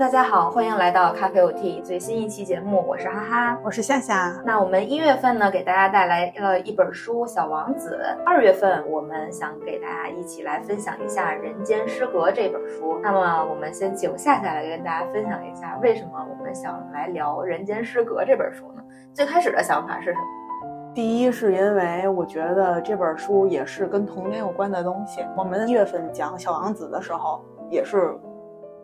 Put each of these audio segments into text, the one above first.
大家好，欢迎来到咖啡 OT 最新一期节目，我是哈哈，我是夏夏。那我们一月份呢，给大家带来了一本书《小王子》。二月份，我们想给大家一起来分享一下《人间失格》这本书。那么，我们先请夏夏来跟大家分享一下，为什么我们想来聊《人间失格》这本书呢？最开始的想法是什么？第一，是因为我觉得这本书也是跟童年有关的东西。我们一月份讲《小王子》的时候，也是。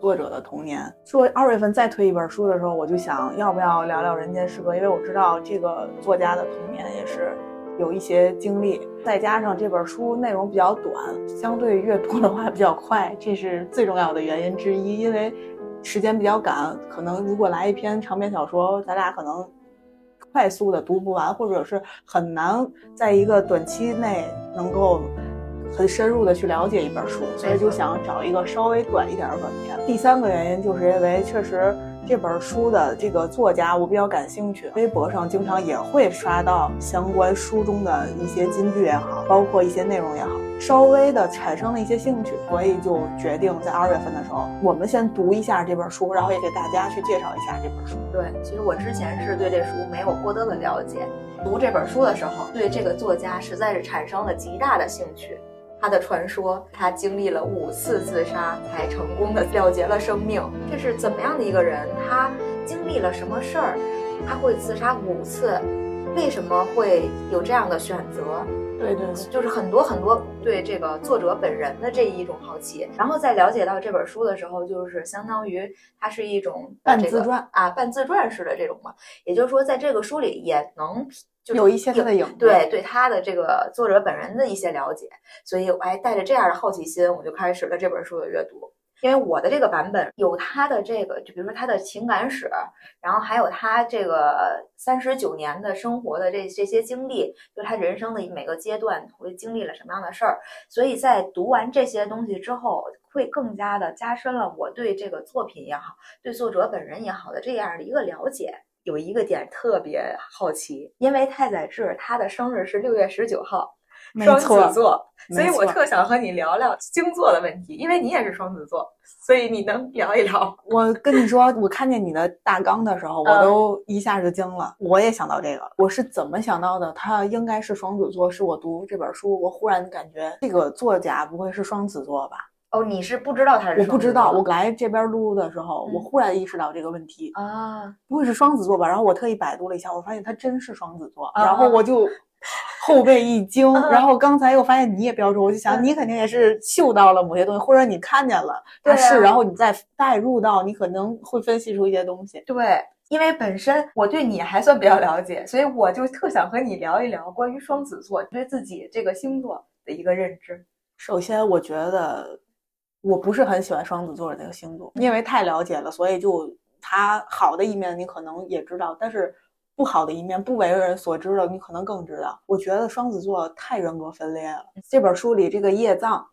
作者的童年。说二月份再推一本书的时候，我就想要不要聊聊《人间失格》，因为我知道这个作家的童年也是有一些经历，再加上这本书内容比较短，相对阅读的话比较快，这是最重要的原因之一。因为时间比较赶，可能如果来一篇长篇小说，咱俩可能快速的读不完，或者是很难在一个短期内能够。很深入的去了解一本书，所以就想找一个稍微短一点的短篇。第三个原因就是因为确实这本书的这个作家我比较感兴趣，微博上经常也会刷到相关书中的一些金句也好，包括一些内容也好，稍微的产生了一些兴趣，所以就决定在二月份的时候，我们先读一下这本书，然后也给大家去介绍一下这本书。对，其实我之前是对这书没有过多的了解，读这本书的时候，对这个作家实在是产生了极大的兴趣。他的传说，他经历了五次自杀才成功的了结了生命，这是怎么样的一个人？他经历了什么事儿？他会自杀五次？为什么会有这样的选择？对对，就是很多很多对这个作者本人的这一种好奇。然后在了解到这本书的时候，就是相当于它是一种半自传啊，半自传式的这种嘛。也就是说，在这个书里也能。有一些他的影对对他的这个作者本人的一些了解，所以我还带着这样的好奇心，我就开始了这本书的阅读。因为我的这个版本有他的这个，就比如说他的情感史，然后还有他这个三十九年的生活的这这些经历，就他人生的每个阶段会经历了什么样的事儿。所以在读完这些东西之后，会更加的加深了我对这个作品也好，对作者本人也好的这样的一个了解。有一个点特别好奇，因为太宰治他的生日是六月十九号，双子座，所以我特想和你聊聊星座的问题，因为你也是双子座，所以你能聊一聊？我跟你说，我看见你的大纲的时候，我都一下就惊了。我也想到这个，我是怎么想到的？他应该是双子座，是我读这本书，我忽然感觉这个作家不会是双子座吧？哦，你是不知道他是？我不知道，我来这边录的时候，我忽然意识到这个问题啊，不会是双子座吧？然后我特意百度了一下，我发现他真是双子座，然后我就后背一惊。然后刚才又发现你也标注，我就想你肯定也是嗅到了某些东西，或者你看见了他是，然后你再带入到你可能会分析出一些东西。对，因为本身我对你还算比较了解，所以我就特想和你聊一聊关于双子座对自己这个星座的一个认知。首先，我觉得。我不是很喜欢双子座那个星座，因为太了解了，所以就他好的一面你可能也知道，但是不好的一面不为人所知的你可能更知道。我觉得双子座太人格分裂了。这本书里这个叶藏，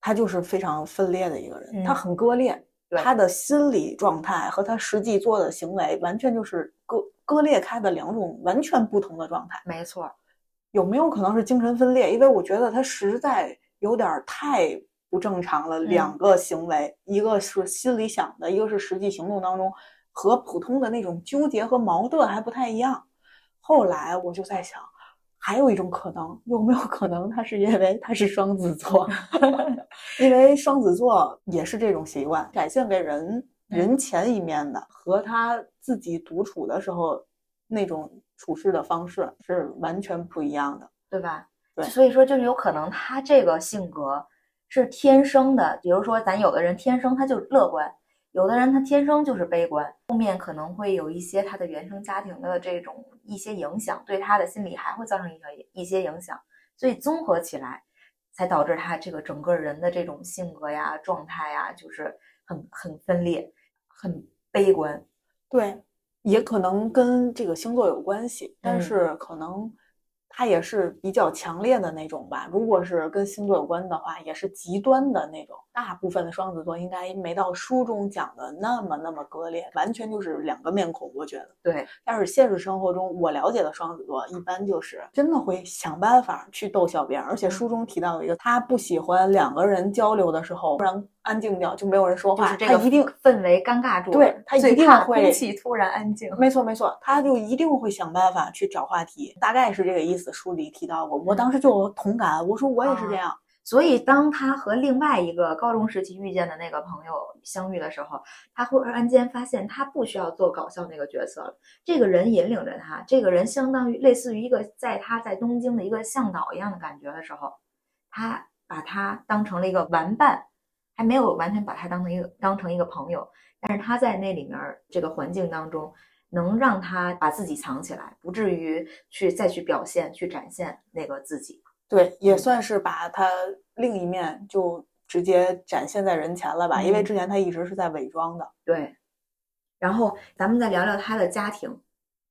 他就是非常分裂的一个人，他很割裂，他的心理状态和他实际做的行为完全就是割割裂开的两种完全不同的状态。没错，有没有可能是精神分裂？因为我觉得他实在有点太。不正常了，两个行为，一个是心里想的，一个是实际行动当中，和普通的那种纠结和矛盾还不太一样。后来我就在想，还有一种可能，有没有可能他是因为他是双子座？因为双子座也是这种习惯，展现给人人前一面的，和他自己独处的时候那种处事的方式是完全不一样的，对吧？对，所以说就是有可能他这个性格。是天生的，比如说咱有的人天生他就乐观，有的人他天生就是悲观，后面可能会有一些他的原生家庭的这种一些影响，对他的心理还会造成一些一些影响，所以综合起来，才导致他这个整个人的这种性格呀、状态呀，就是很很分裂，很悲观。对，也可能跟这个星座有关系，但是可能。他也是比较强烈的那种吧，如果是跟星座有关的话，也是极端的那种。大部分的双子座应该没到书中讲的那么那么割裂，完全就是两个面孔。我觉得对，但是现实生活中我了解的双子座一般就是真的会想办法去逗笑别人，而且书中提到一个，他不喜欢两个人交流的时候突然安静掉，就没有人说话，他一定氛围尴尬住，对他一定会空气突然安静。没错没错，他就一定会想办法去找话题，大概是这个意思。书里提到过，我当时就有同感，我说我也是这样。所以，当他和另外一个高中时期遇见的那个朋友相遇的时候，他忽然间发现他不需要做搞笑那个角色了。这个人引领着他，这个人相当于类似于一个在他在东京的一个向导一样的感觉的时候，他把他当成了一个玩伴，还没有完全把他当成一个当成一个朋友。但是他在那里面这个环境当中，能让他把自己藏起来，不至于去再去表现、去展现那个自己。对，也算是把他另一面就直接展现在人前了吧？因为之前他一直是在伪装的。对，然后咱们再聊聊他的家庭。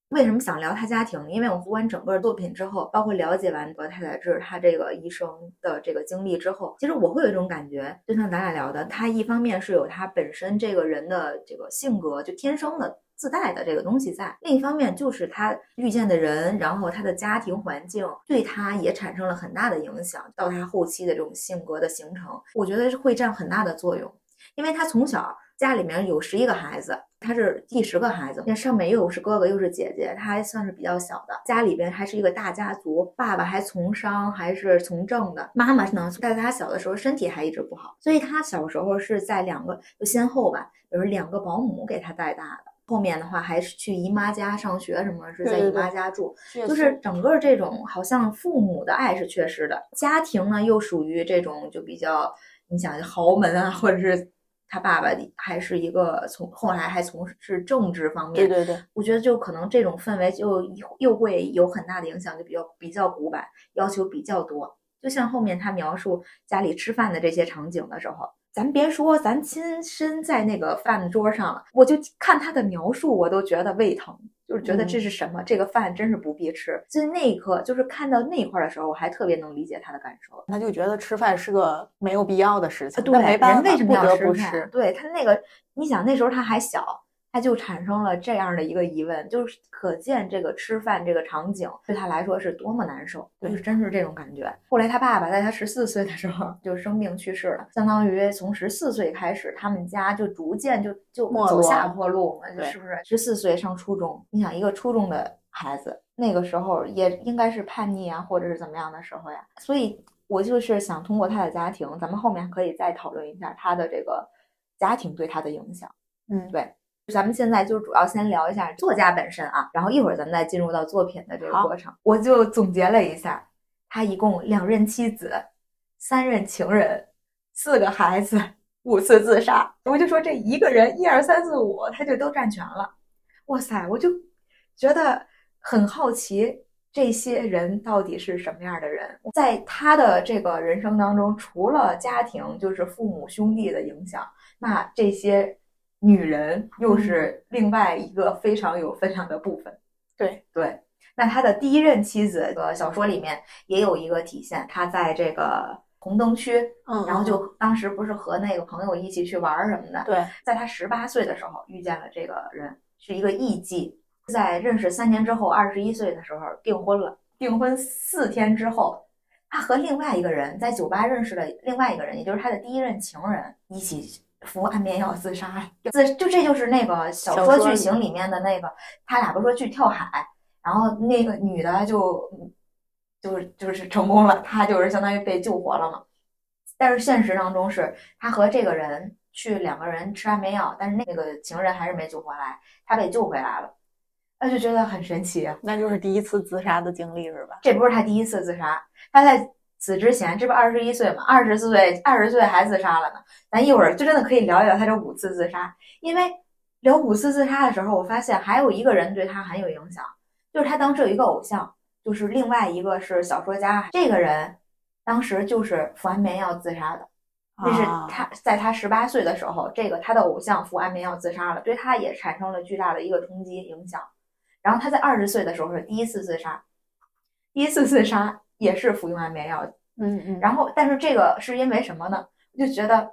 为什么想聊他家庭？因为我读完整个作品之后，包括了解完德太太治他这个一生的这个经历之后，其实我会有一种感觉，就像咱俩聊的，他一方面是有他本身这个人的这个性格，就天生的。自带的这个东西在，另一方面就是他遇见的人，然后他的家庭环境对他也产生了很大的影响，到他后期的这种性格的形成，我觉得是会占很大的作用。因为他从小家里面有十一个孩子，他是第十个孩子，那上面又是哥哥又是姐姐，他还算是比较小的。家里边还是一个大家族，爸爸还从商还是从政的，妈妈呢在他小的时候身体还一直不好，所以他小时候是在两个就先后吧，比如两个保姆给他带大的。后面的话还是去姨妈家上学，什么是在姨妈家住，就是整个这种好像父母的爱是缺失的，家庭呢又属于这种就比较，你想豪门啊，或者是他爸爸还是一个从后来还从事政治方面，对对对，我觉得就可能这种氛围就又会有很大的影响，就比较比较古板，要求比较多，就像后面他描述家里吃饭的这些场景的时候。咱别说，咱亲身在那个饭桌上了，我就看他的描述，我都觉得胃疼，就是觉得这是什么？这个饭真是不必吃。所以那一刻，就是看到那一块的时候，我还特别能理解他的感受。他就觉得吃饭是个没有必要的事情，对，人为什么要吃饭？对他那个，你想那时候他还小。他就产生了这样的一个疑问，就是可见这个吃饭这个场景对他来说是多么难受，就是真是这种感觉。后来他爸爸在他十四岁的时候就生病去世了，相当于从十四岁开始，他们家就逐渐就就走下坡路，是不是？十四岁上初中，你想一个初中的孩子，那个时候也应该是叛逆啊，或者是怎么样的时候呀？所以我就是想通过他的家庭，咱们后面可以再讨论一下他的这个家庭对他的影响。嗯，对。咱们现在就主要先聊一下作家本身啊，然后一会儿咱们再进入到作品的这个过程。我就总结了一下，他一共两任妻子，三任情人，四个孩子，五次自杀。我就说这一个人一二三四五，他就都占全了。哇塞，我就觉得很好奇，这些人到底是什么样的人？在他的这个人生当中，除了家庭，就是父母兄弟的影响，那这些。女人又是另外一个非常有分量的部分。对对，那他的第一任妻子的小说里面也有一个体现，他在这个红灯区，嗯，然后就当时不是和那个朋友一起去玩什么的。对，在他十八岁的时候遇见了这个人，是一个艺妓，在认识三年之后，二十一岁的时候订婚了。订婚四天之后，他和另外一个人在酒吧认识了另外一个人，也就是他的第一任情人一起。服安眠药自杀，自就这就是那个小说剧情里面的那个，他俩不是说去跳海，然后那个女的就就是就是成功了，她就是相当于被救活了嘛。但是现实当中是，他和这个人去两个人吃安眠药，但是那个情人还是没救回来，他被救回来了，那就觉得很神奇。那就是第一次自杀的经历是吧？这不是他第一次自杀，他在。死之前，这不二十一岁嘛？二十四岁，二十岁还自杀了呢。咱一会儿就真的可以聊一聊他这五次自杀，因为聊五次自杀的时候，我发现还有一个人对他很有影响，就是他当时有一个偶像，就是另外一个是小说家。这个人当时就是服安眠药自杀的，那是他在他十八岁的时候，这个他的偶像服安眠药自杀了，对他也产生了巨大的一个冲击影响。然后他在二十岁的时候是第一次自杀，第一次自杀。也是服用安眠药，嗯嗯，然后但是这个是因为什么呢？就觉得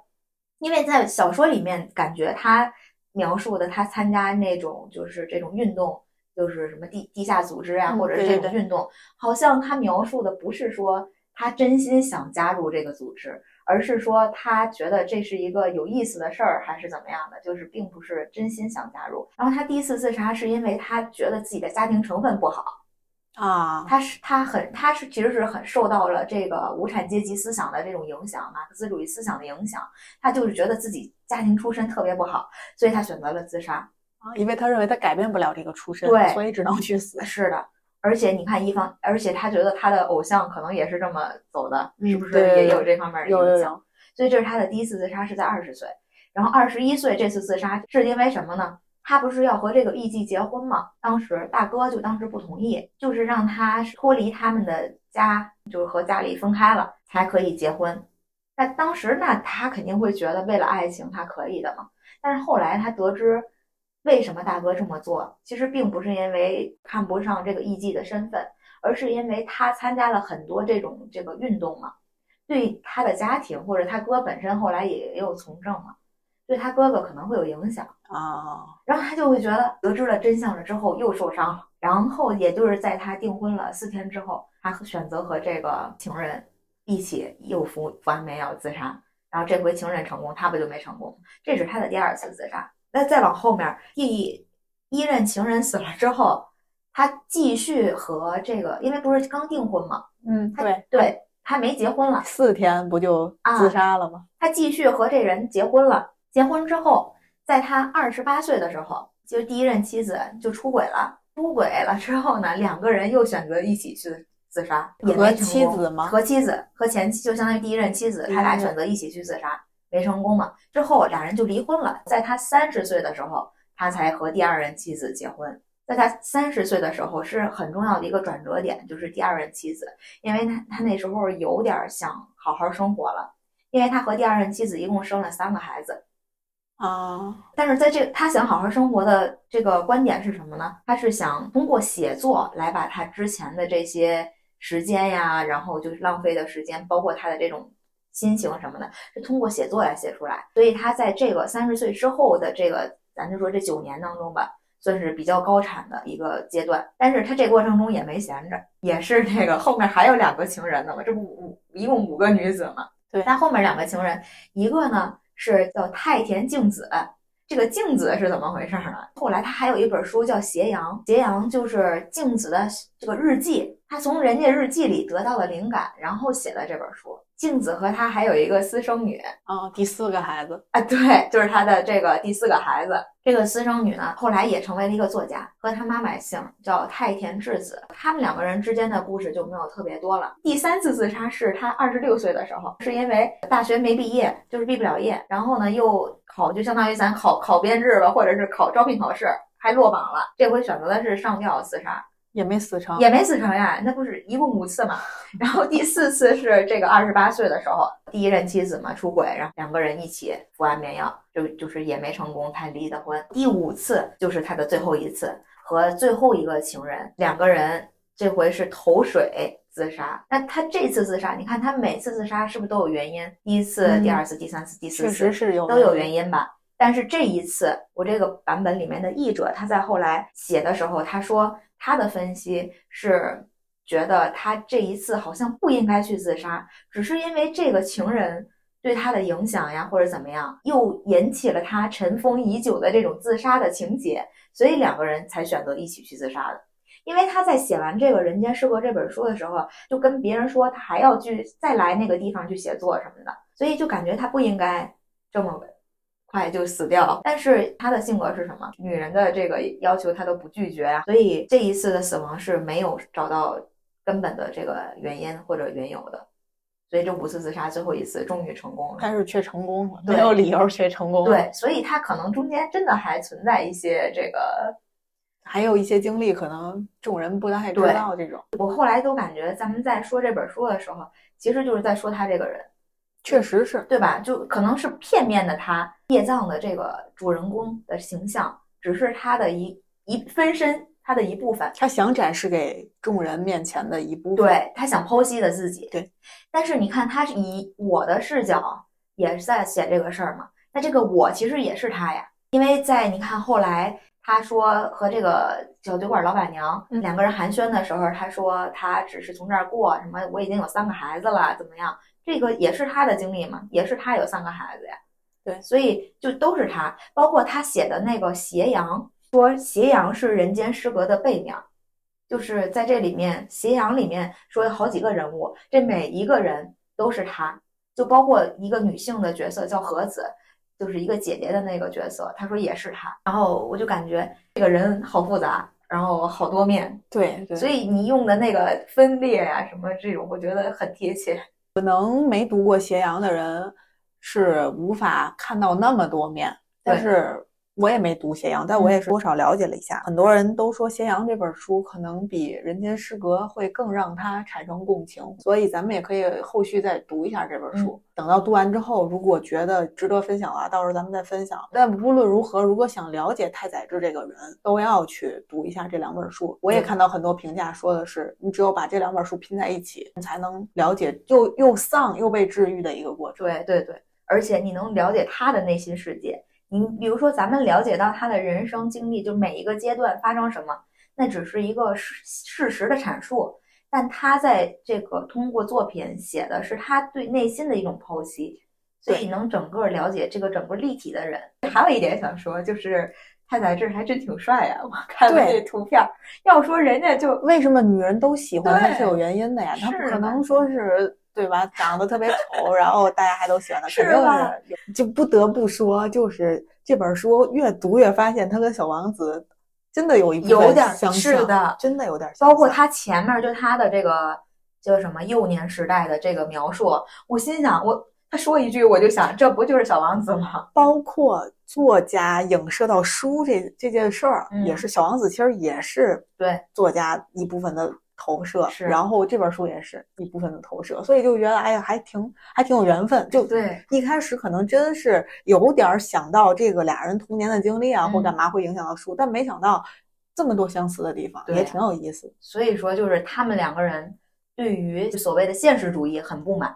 因为在小说里面，感觉他描述的他参加那种就是这种运动，就是什么地地下组织啊，或者这种运动，好像他描述的不是说他真心想加入这个组织。而是说他觉得这是一个有意思的事儿，还是怎么样的？就是并不是真心想加入。然后他第一次自杀是因为他觉得自己的家庭成分不好啊，他是他很他是其实是很受到了这个无产阶级思想的这种影响，马克思主义思想的影响。他就是觉得自己家庭出身特别不好，所以他选择了自杀啊，因为他认为他改变不了这个出身，对，所以只能去死。是的。而且你看，一方，而且他觉得他的偶像可能也是这么走的，是不是也有这方面的影响？所以这是他的第一次自杀，是在二十岁。然后二十一岁这次自杀是因为什么呢？他不是要和这个艺妓结婚吗？当时大哥就当时不同意，就是让他脱离他们的家，就是和家里分开了才可以结婚。那当时那他肯定会觉得为了爱情他可以的嘛。但是后来他得知。为什么大哥这么做？其实并不是因为看不上这个艺妓的身份，而是因为他参加了很多这种这个运动嘛，对他的家庭或者他哥本身后来也也有从政嘛，对他哥哥可能会有影响啊。然后他就会觉得得知了真相了之后又受伤了。然后也就是在他订婚了四天之后，他选择和这个情人一起又服服完眠药自杀。然后这回情人成功，他不就没成功？这是他的第二次自杀。那再往后面，第一任情人死了之后，他继续和这个，因为不是刚订婚嘛，嗯，对对，他没结婚了，四天不就自杀了吗？他继续和这人结婚了，结婚之后，在他二十八岁的时候，就第一任妻子就出轨了，出轨了之后呢，两个人又选择一起去自杀，和妻子吗？和妻子和前妻，就相当于第一任妻子，他俩选择一起去自杀。没成功嘛？之后俩人就离婚了。在他三十岁的时候，他才和第二任妻子结婚。在他三十岁的时候是很重要的一个转折点，就是第二任妻子，因为他他那时候有点想好好生活了，因为他和第二任妻子一共生了三个孩子啊。但是在这他想好好生活的这个观点是什么呢？他是想通过写作来把他之前的这些时间呀，然后就是浪费的时间，包括他的这种。心情什么的，是通过写作来写出来，所以他在这个三十岁之后的这个，咱就说这九年当中吧，算是比较高产的一个阶段。但是他这过程中也没闲着，也是这个后面还有两个情人呢嘛，这不五一共五个女子嘛。对，他后面两个情人，一个呢是叫太田静子，这个静子是怎么回事呢？后来他还有一本书叫《斜阳》，斜阳就是静子的这个日记，他从人家日记里得到了灵感，然后写了这本书。静子和他还有一个私生女啊，第四个孩子啊，对，就是他的这个第四个孩子。这个私生女呢，后来也成为了一个作家，和他妈妈姓，叫太田智子。他们两个人之间的故事就没有特别多了。第三次自杀是他二十六岁的时候，是因为大学没毕业，就是毕不了业，然后呢又考，就相当于咱考考编制吧，或者是考招聘考试，还落榜了。这回选择的是上吊自杀。也没死成，也没死成呀，那不是一共五次嘛？然后第四次是这个二十八岁的时候，第一任妻子嘛出轨，然后两个人一起服安眠药，就就是也没成功，他离的婚。第五次就是他的最后一次，和最后一个情人两个人，这回是投水自杀。那他这次自杀，你看他每次自杀是不是都有原因？第一次、第二次、第三次、第四次，确实是有都有原因吧？但是这一次，我这个版本里面的译者他在后来写的时候，他说。他的分析是觉得他这一次好像不应该去自杀，只是因为这个情人对他的影响呀，或者怎么样，又引起了他尘封已久的这种自杀的情节，所以两个人才选择一起去自杀的。因为他在写完这个《人间失格》这本书的时候，就跟别人说他还要去再来那个地方去写作什么的，所以就感觉他不应该这么。快就死掉，但是他的性格是什么？女人的这个要求他都不拒绝啊，所以这一次的死亡是没有找到根本的这个原因或者缘由的，所以这五次自杀最后一次终于成功了，但是却成功了，没有理由却成功了。对，所以他可能中间真的还存在一些这个，还有一些经历，可能众人不太知道这种。我后来都感觉咱们在说这本书的时候，其实就是在说他这个人。确实是对吧？就可能是片面的，他叶藏的这个主人公的形象，只是他的一一分身，他的一部分，他想展示给众人面前的一部分，对他想剖析的自己。对，但是你看，他是以我的视角也是在写这个事儿嘛。那这个我其实也是他呀，因为在你看后来他说和这个小酒馆老板娘两个人寒暄的时候，他说他只是从这儿过，什么我已经有三个孩子了，怎么样？这个也是他的经历嘛，也是他有三个孩子呀。对，所以就都是他，包括他写的那个斜阳，说斜阳是人间失格的背面，就是在这里面斜阳里面说有好几个人物，这每一个人都是他，就包括一个女性的角色叫和子，就是一个姐姐的那个角色，他说也是他，然后我就感觉这个人好复杂，然后好多面，对对，所以你用的那个分裂呀什么这种，我觉得很贴切。可能没读过斜阳的人。是无法看到那么多面，但是我也没读斜阳，但我也是多少了解了一下。很多人都说斜阳这本书可能比人间失格会更让他产生共情，所以咱们也可以后续再读一下这本书。等到读完之后，如果觉得值得分享啊，到时候咱们再分享。但无论如何，如果想了解太宰治这个人，都要去读一下这两本书。我也看到很多评价说的是，你只有把这两本书拼在一起，你才能了解又又丧又被治愈的一个过程。对对对。而且你能了解他的内心世界，你比如说咱们了解到他的人生经历，就每一个阶段发生什么，那只是一个事事实的阐述。但他在这个通过作品写的是他对内心的一种剖析，所以能整个了解这个整个立体的人。还有一点想说，就是太宰治还真挺帅呀！我看了这图片，要说人家就为什么女人都喜欢他是有原因的呀？他不可能说是。对吧？长得特别丑，然后大家还都喜欢他，肯定是。就不得不说，就是这本书越读越发现，他跟小王子真的有一有点相似的，真的有点。包括他前面就他的这个叫什么幼年时代的这个描述，我心想，我他说一句，我就想，这不就是小王子吗？包括作家影射到书这这件事儿，也是小王子，其实也是对作家一部分的。投射是，然后这本书也是一部分的投射，所以就觉得哎呀，还挺还挺有缘分。就对，一开始可能真是有点想到这个俩人童年的经历啊，或干嘛会影响到书，但没想到这么多相似的地方，也挺有意思。所以说，就是他们两个人对于所谓的现实主义很不满，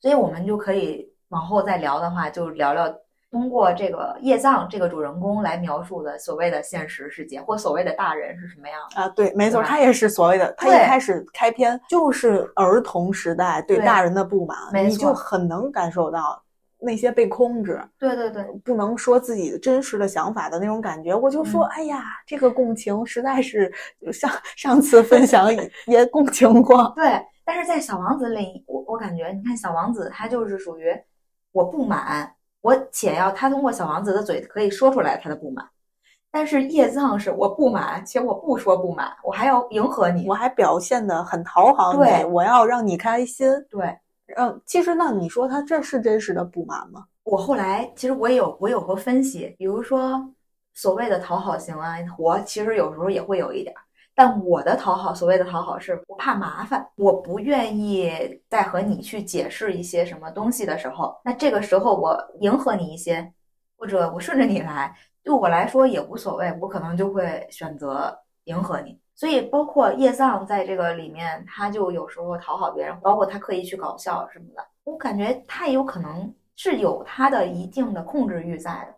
所以我们就可以往后再聊的话，就聊聊。通过这个叶藏这个主人公来描述的所谓的现实世界或所谓的大人是什么样啊？对，没错，他也是所谓的。他一开始开篇就是儿童时代对大人的不满，你就很能感受到那些被控制，对对对，不能说自己的真实的想法的那种感觉。我就说，哎呀，这个共情实在是上上次分享也共情过。对，但是在小王子里，我我感觉，你看小王子他就是属于我不满。我且要他通过小王子的嘴可以说出来他的不满，但是叶藏是我不满，且我不说不满，我还要迎合你，我还表现的很讨好你，我要让你开心。对，嗯，其实那你说他这是真实的不满吗？我后来其实我有我有过分析，比如说所谓的讨好型啊，我其实有时候也会有一点。但我的讨好，所谓的讨好，是不怕麻烦，我不愿意再和你去解释一些什么东西的时候，那这个时候我迎合你一些，或者我顺着你来，对我来说也无所谓，我可能就会选择迎合你。所以，包括叶藏在这个里面，他就有时候讨好别人，包括他刻意去搞笑什么的，我感觉他也有可能是有他的一定的控制欲在的，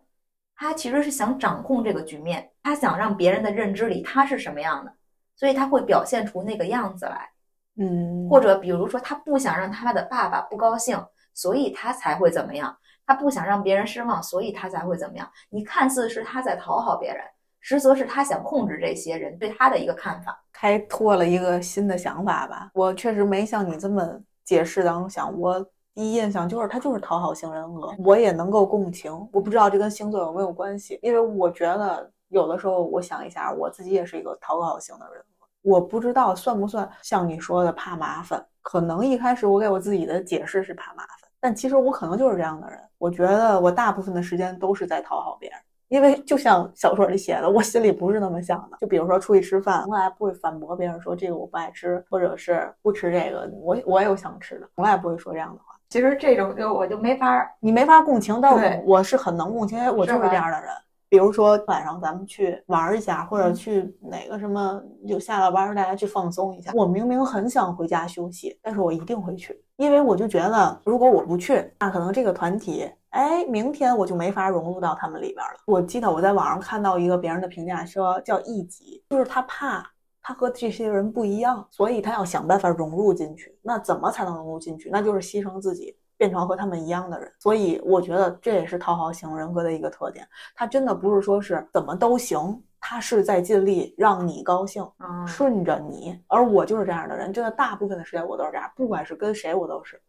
他其实是想掌控这个局面，他想让别人的认知里他是什么样的。所以他会表现出那个样子来，嗯，或者比如说他不想让他的爸爸不高兴，所以他才会怎么样？他不想让别人失望，所以他才会怎么样？你看似是他在讨好别人，实则是他想控制这些人对他的一个看法，开拓了一个新的想法吧。我确实没像你这么解释当中想，我第一印象就是他就是讨好型人格，我也能够共情。我不知道这跟星座有没有关系，因为我觉得。有的时候我想一下，我自己也是一个讨好型的人，我不知道算不算像你说的怕麻烦。可能一开始我给我自己的解释是怕麻烦，但其实我可能就是这样的人。我觉得我大部分的时间都是在讨好别人，因为就像小说里写的，我心里不是那么想的。就比如说出去吃饭，从来不会反驳别人说这个我不爱吃，或者是不吃这个，我我有想吃的，从来不会说这样的话。其实这种就我就没法，你没法共情，但我是很能共情，因为我就是这样的人。比如说晚上咱们去玩一下，或者去哪个什么，就下了班大家去放松一下。我明明很想回家休息，但是我一定会去，因为我就觉得如果我不去，那可能这个团体，哎，明天我就没法融入到他们里边了。我记得我在网上看到一个别人的评价说叫异己，就是他怕。他和这些人不一样，所以他要想办法融入进去。那怎么才能融入进去？那就是牺牲自己，变成和他们一样的人。所以我觉得这也是讨好型人格的一个特点。他真的不是说是怎么都行，他是在尽力让你高兴，顺着你。而我就是这样的人，真的大部分的时间我都是这样，不管是跟谁我都是。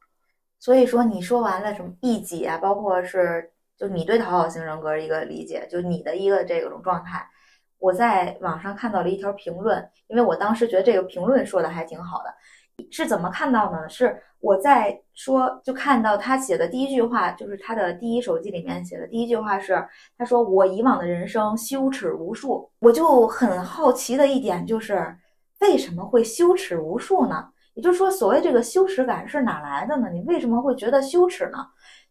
所以说，你说完了什么异己啊，包括是就你对讨好型人格一个理解，就你的一个这种状态。我在网上看到了一条评论，因为我当时觉得这个评论说的还挺好的，是怎么看到呢？是我在说，就看到他写的第一句话，就是他的第一手机里面写的第一句话是，他说我以往的人生羞耻无数，我就很好奇的一点就是，为什么会羞耻无数呢？也就是说，所谓这个羞耻感是哪来的呢？你为什么会觉得羞耻呢？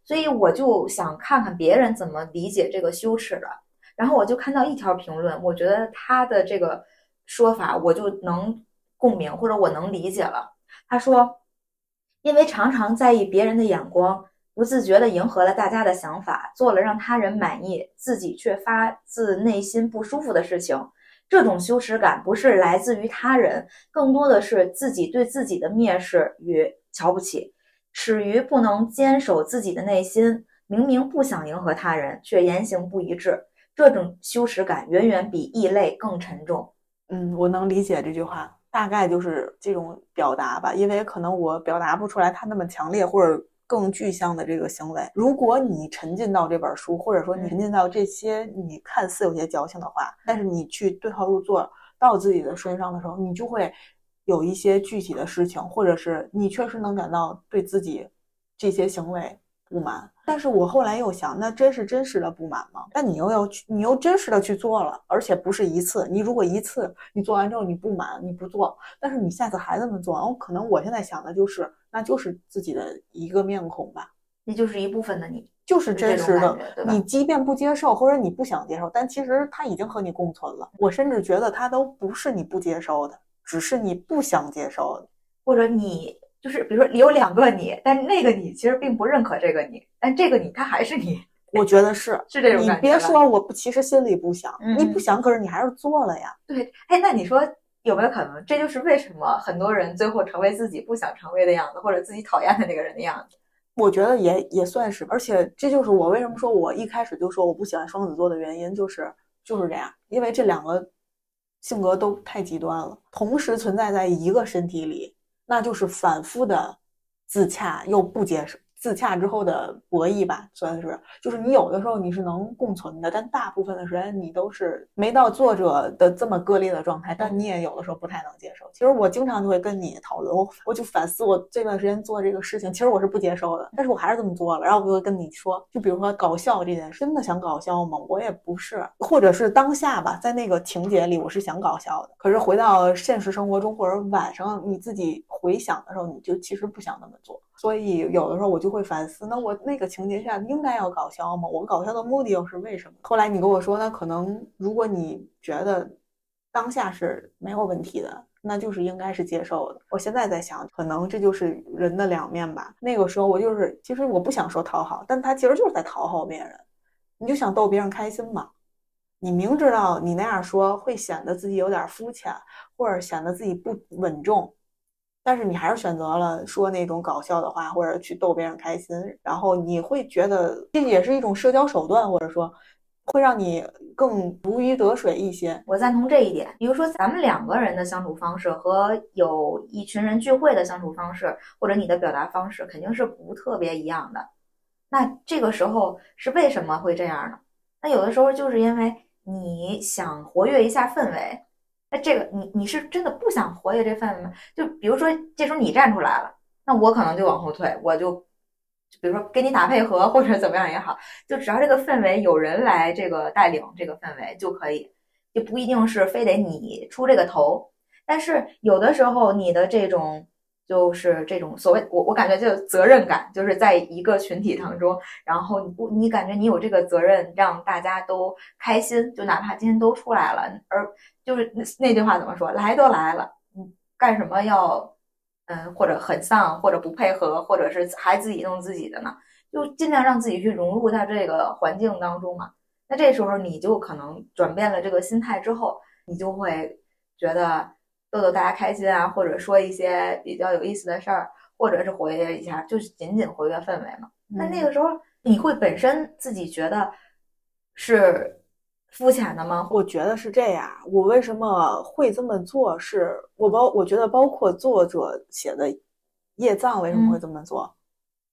所以我就想看看别人怎么理解这个羞耻的。然后我就看到一条评论，我觉得他的这个说法我就能共鸣，或者我能理解了。他说，因为常常在意别人的眼光，不自觉地迎合了大家的想法，做了让他人满意，自己却发自内心不舒服的事情。这种羞耻感不是来自于他人，更多的是自己对自己的蔑视与瞧不起，耻于不能坚守自己的内心。明明不想迎合他人，却言行不一致。这种羞耻感远远比异类更沉重。嗯，我能理解这句话，大概就是这种表达吧。因为可能我表达不出来他那么强烈或者更具象的这个行为。如果你沉浸到这本书，或者说你沉浸到这些你看似有些矫情的话，但是你去对号入座到自己的身上的时候，你就会有一些具体的事情，或者是你确实能感到对自己这些行为。不满，但是我后来又想，那真是真实的不满吗？那你又要去，你又真实的去做了，而且不是一次。你如果一次你做完之后你不满，你不做，但是你下次还这么做，然后可能我现在想的就是，那就是自己的一个面孔吧，那就是一部分的你，就是真实的。你即便不接受，或者你不想接受，但其实他已经和你共存了。我甚至觉得他都不是你不接受的，只是你不想接受的，或者你。就是比如说，有两个你，但那个你其实并不认可这个你，但这个你他还是你。我觉得是 是这种感觉。你别说我不，其实心里不想，你不想，可是你还是做了呀。对，哎，那你说有没有可能，这就是为什么很多人最后成为自己不想成为的样子，或者自己讨厌的那个人的样子？我觉得也也算是，而且这就是我为什么说我一开始就说我不喜欢双子座的原因，就是就是这样，因为这两个性格都太极端了，同时存在在一个身体里。那就是反复的自洽又不接受。自洽之后的博弈吧，算是就是你有的时候你是能共存的，但大部分的时间你都是没到作者的这么割裂的状态，但你也有的时候不太能接受。其实我经常就会跟你讨论，我我就反思我这段时间做这个事情，其实我是不接受的，但是我还是这么做了。然后我就会跟你说，就比如说搞笑这件事，真的想搞笑吗？我也不是，或者是当下吧，在那个情节里我是想搞笑的，可是回到现实生活中或者晚上你自己回想的时候，你就其实不想那么做。所以有的时候我就会反思，那我那个情节下应该要搞笑吗？我搞笑的目的又是为什么？后来你跟我说，那可能如果你觉得当下是没有问题的，那就是应该是接受的。我现在在想，可能这就是人的两面吧。那个时候我就是，其实我不想说讨好，但他其实就是在讨好别人。你就想逗别人开心嘛？你明知道你那样说会显得自己有点肤浅，或者显得自己不稳重。但是你还是选择了说那种搞笑的话，或者去逗别人开心，然后你会觉得这也是一种社交手段，或者说会让你更如鱼得水一些。我赞同这一点。比如说咱们两个人的相处方式和有一群人聚会的相处方式，或者你的表达方式肯定是不特别一样的。那这个时候是为什么会这样呢？那有的时候就是因为你想活跃一下氛围。这个你你是真的不想活跃这氛围吗？就比如说这时候你站出来了，那我可能就往后退，我就比如说跟你打配合或者怎么样也好，就只要这个氛围有人来这个带领这个氛围就可以，就不一定是非得你出这个头。但是有的时候你的这种就是这种所谓我我感觉就责任感，就是在一个群体当中，然后你不你感觉你有这个责任让大家都开心，就哪怕今天都出来了，而就是那那句话怎么说？来都来了，你干什么要嗯或者很丧，或者不配合，或者是还自己弄自己的呢？就尽量让自己去融入到这个环境当中嘛。那这时候你就可能转变了这个心态之后，你就会觉得。逗逗大家开心啊，或者说一些比较有意思的事儿，或者是活跃一下，就是仅仅活跃氛围嘛。那那个时候你会本身自己觉得是肤浅的吗？我觉得是这样。我为什么会这么做？是我包，我觉得包括作者写的叶藏为什么会这么做，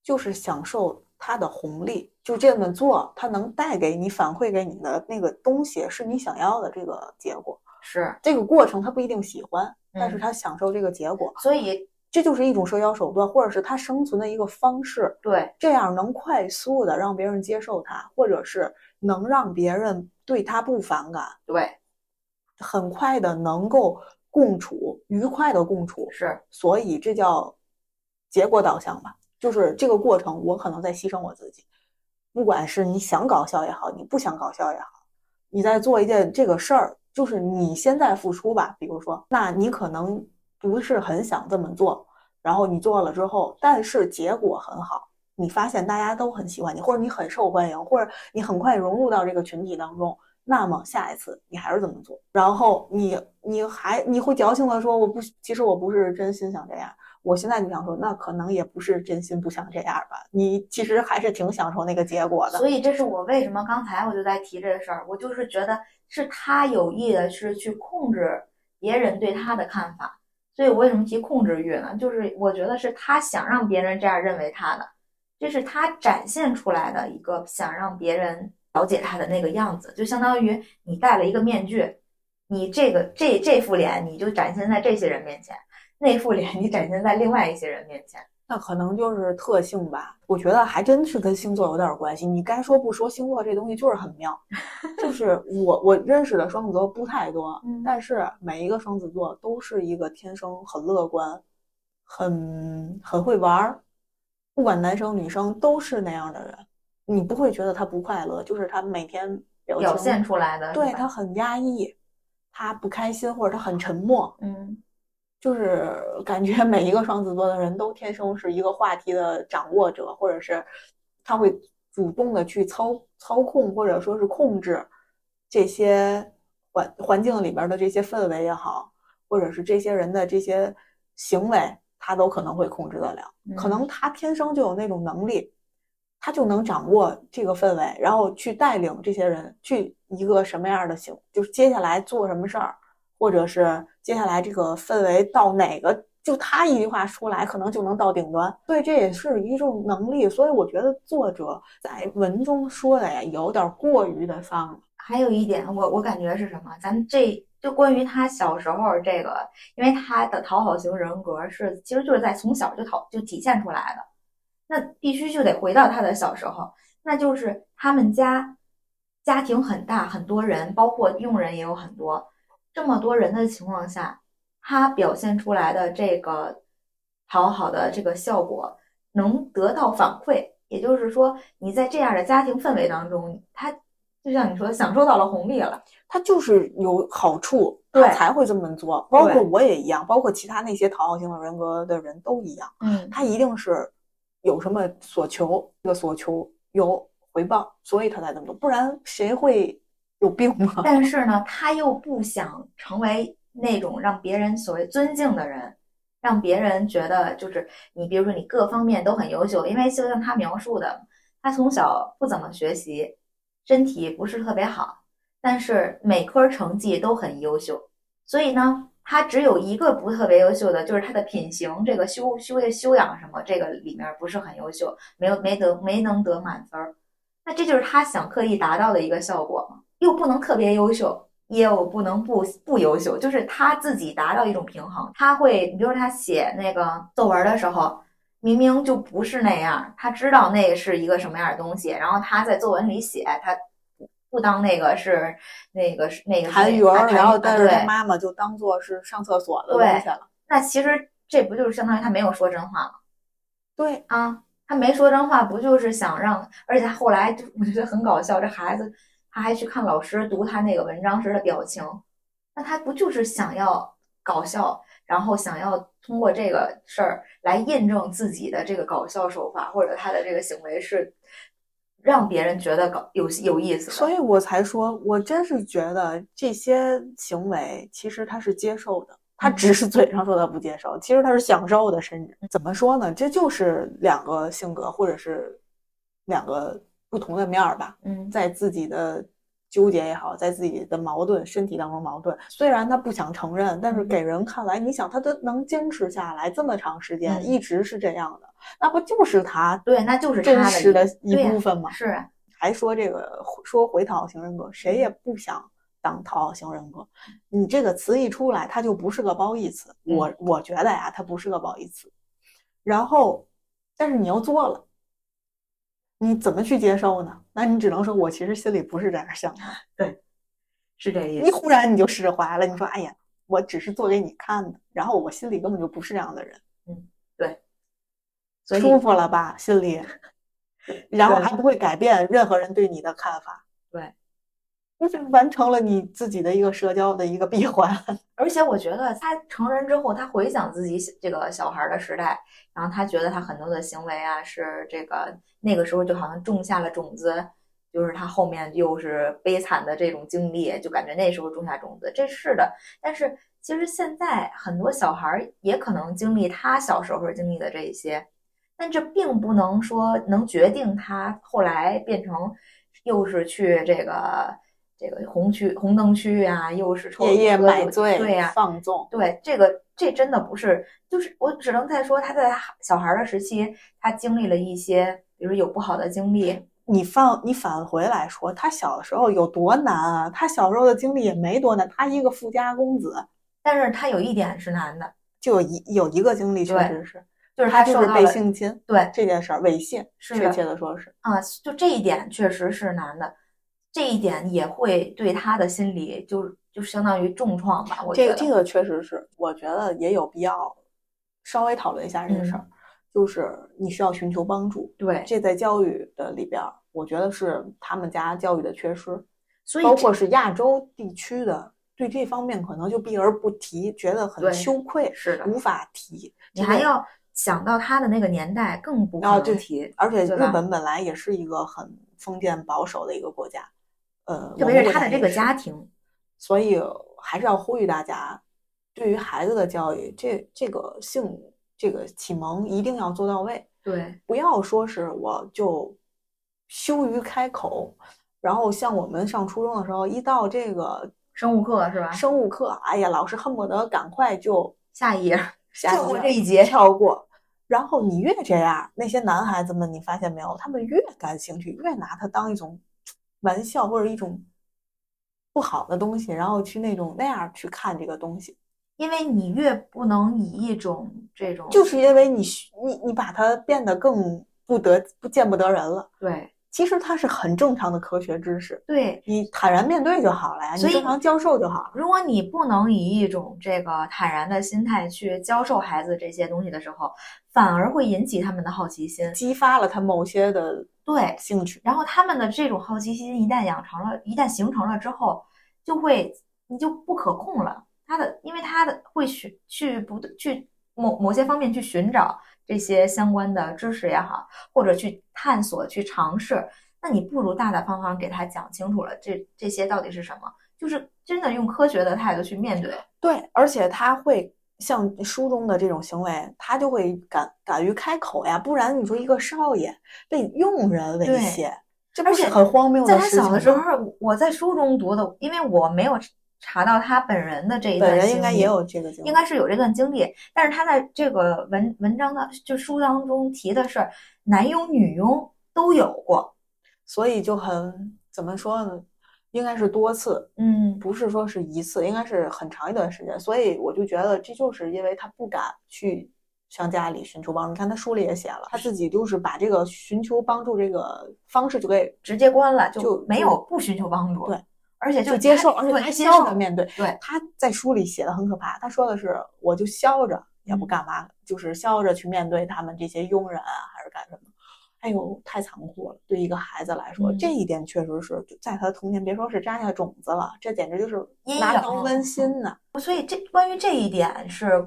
就是享受它的红利。就这么做，它能带给你反馈给你的那个东西，是你想要的这个结果。是这个过程，他不一定喜欢，但是他享受这个结果，所以这就是一种社交手段，或者是他生存的一个方式。对，这样能快速的让别人接受他，或者是能让别人对他不反感。对，很快的能够共处，愉快的共处。是，所以这叫结果导向吧，就是这个过程，我可能在牺牲我自己，不管是你想搞笑也好，你不想搞笑也好，你在做一件这个事儿。就是你现在付出吧，比如说，那你可能不是很想这么做，然后你做了之后，但是结果很好，你发现大家都很喜欢你，或者你很受欢迎，或者你很快融入到这个群体当中，那么下一次你还是这么做，然后你你还你会矫情的说，我不，其实我不是真心想这样。我现在就想说，那可能也不是真心不想这样吧，你其实还是挺享受那个结果的。所以这是我为什么刚才我就在提这个事儿，我就是觉得是他有意的是去控制别人对他的看法。所以我为什么提控制欲呢？就是我觉得是他想让别人这样认为他的，这是他展现出来的一个想让别人了解他的那个样子，就相当于你戴了一个面具，你这个这这副脸你就展现在这些人面前。那副脸你展现在另外一些人面前，那可能就是特性吧。我觉得还真是跟星座有点关系。你该说不说，星座这东西就是很妙。就是我我认识的双子座不太多，但是每一个双子座都是一个天生很乐观、很很会玩儿，不管男生女生都是那样的人。你不会觉得他不快乐，就是他每天表现出来的，对他很压抑，他不开心或者他很沉默，嗯。就是感觉每一个双子座的人都天生是一个话题的掌握者，或者是他会主动的去操操控，或者说是控制这些环环境里边的这些氛围也好，或者是这些人的这些行为，他都可能会控制得了。可能他天生就有那种能力，他就能掌握这个氛围，然后去带领这些人去一个什么样的行，就是接下来做什么事儿。或者是接下来这个氛围到哪个，就他一句话出来，可能就能到顶端。所以这也是一种能力。所以我觉得作者在文中说的呀，有点过于的丧。还有一点，我我感觉是什么？咱这就关于他小时候这个，因为他的讨好型人格是，其实就是在从小就讨就体现出来的。那必须就得回到他的小时候，那就是他们家家庭很大，很多人，包括佣人也有很多。这么多人的情况下，他表现出来的这个讨好的这个效果能得到反馈，也就是说，你在这样的家庭氛围当中，他就像你说，享受到了红利了，他就是有好处，他才会这么做。包括我也一样，包括其他那些讨好型的人格的人都一样。嗯，他一定是有什么所求，这个所求有回报，所以他才这么做，不然谁会？有病吗？但是呢，他又不想成为那种让别人所谓尊敬的人，让别人觉得就是你，比如说你各方面都很优秀，因为就像他描述的，他从小不怎么学习，身体不是特别好，但是每科成绩都很优秀，所以呢，他只有一个不特别优秀的，就是他的品行，这个修修的修养什么，这个里面不是很优秀，没有没得没能得满分儿，那这就是他想刻意达到的一个效果吗？又不能特别优秀，也有不能不不优秀，就是他自己达到一种平衡。他会，你比如说他写那个作文的时候，明明就不是那样，他知道那是一个什么样的东西，然后他在作文里写，他不当那个是那个是那个韩语儿，然后但是他妈妈就当做是上厕所的东西了。那其实这不就是相当于他没有说真话吗？对啊，他没说真话，不就是想让？而且他后来就我觉得很搞笑，这孩子他还去看老师读他那个文章时的表情，那他不就是想要搞笑，然后想要通过这个事儿来印证自己的这个搞笑手法，或者他的这个行为是让别人觉得搞有有意思的。所以我才说，我真是觉得这些行为其实他是接受的。他只是嘴上说他不接受，其实他是享受的。甚至怎么说呢？这就是两个性格，或者是两个不同的面儿吧。嗯，在自己的纠结也好，在自己的矛盾身体当中矛盾，虽然他不想承认，但是给人看来，你想他都能坚持下来这么长时间，一直是这样的，那不就是他对，那就是真实的一部分吗？是。还说这个说回讨好型人格，谁也不想。当讨好型人格，你这个词一出来，它就不是个褒义词。我我觉得呀，它不是个褒义词。然后，但是你又做了，你怎么去接受呢？那你只能说我其实心里不是这样想的。对，是这意思。你忽然你就释怀了，你说哎呀，我只是做给你看的，然后我心里根本就不是这样的人。嗯，对，舒服了吧，心里，然后还不会改变任何人对你的看法。完成了你自己的一个社交的一个闭环，而且我觉得他成人之后，他回想自己这个小孩儿的时代，然后他觉得他很多的行为啊，是这个那个时候就好像种下了种子，就是他后面又是悲惨的这种经历，就感觉那时候种下种子，这是的。但是其实现在很多小孩儿也可能经历他小时候经历的这一些，但这并不能说能决定他后来变成又是去这个。这个红区红灯区啊，又是夜夜买醉，对呀，放纵，对这个这真的不是，就是我只能再说他在小孩的时期，他经历了一些，比如有不好的经历。你放你返回来说，他小的时候有多难啊？他小时候的经历也没多难，他一个富家公子，但是他有一点是难的，就有一有一个经历确实是，就是他就是被性侵，对这件事儿猥亵，确切的说是啊，就这一点确实是难的。这一点也会对他的心理就就相当于重创吧。我这个这个确实是，我觉得也有必要稍微讨论一下这个事儿。就是你需要寻求帮助，对，这在教育的里边，我觉得是他们家教育的缺失，所以包括是亚洲地区的，对这方面可能就避而不提，觉得很羞愧，是的，无法提。你还要想到他的那个年代，更不提。而且日本本来也是一个很封建保守的一个国家。呃，特别是他的这个家庭，所以还是要呼吁大家，对于孩子的教育，这这个性这个启蒙一定要做到位。对，不要说是我就羞于开口，然后像我们上初中的时候，一到这个生物课是吧？生物课，哎呀，老师恨不得赶快就下一页，跳过这一节，跳过。然后你越这样，那些男孩子们，你发现没有，他们越感兴趣，越拿它当一种。玩笑或者一种不好的东西，然后去那种那样去看这个东西，因为你越不能以一种这种，就是因为你你你把它变得更不得不见不得人了。对，其实它是很正常的科学知识，对你坦然面对就好了呀，你正常教授就好。如果你不能以一种这个坦然的心态去教授孩子这些东西的时候，反而会引起他们的好奇心，激发了他某些的。对兴趣，然后他们的这种好奇心一旦养成了，一旦形成了之后，就会你就不可控了。他的，因为他的会寻去不去某某些方面去寻找这些相关的知识也好，或者去探索、去尝试。那你不如大大方方给他讲清楚了，这这些到底是什么？就是真的用科学的态度去面对。对，而且他会。像书中的这种行为，他就会敢敢于开口呀，不然你说一个少爷被佣人猥亵，这不是很荒谬的事情在他小的时候，我在书中读的，因为我没有查到他本人的这一段本人应该也有这个经历，应该是有这段经历。但是他在这个文文章的就书当中提的是男佣女佣都有过，所以就很怎么说呢？应该是多次，嗯，不是说是一次，应该是很长一段时间。所以我就觉得这就是因为他不敢去向家里寻求帮助。你看他书里也写了，他自己就是把这个寻求帮助这个方式就给直接关了，就没有不寻求帮助。对，而且就接受，而且他笑着面对。对，他在书里写的很可怕。他说的是，我就笑着也不干嘛，就是笑着去面对他们这些佣人啊，还是干什么？哎呦，太残酷了！对一个孩子来说，嗯这一点确实是在他的童年，别说是扎下种子了，这简直就是阴拿影当温馨呢。所以这关于这一点是，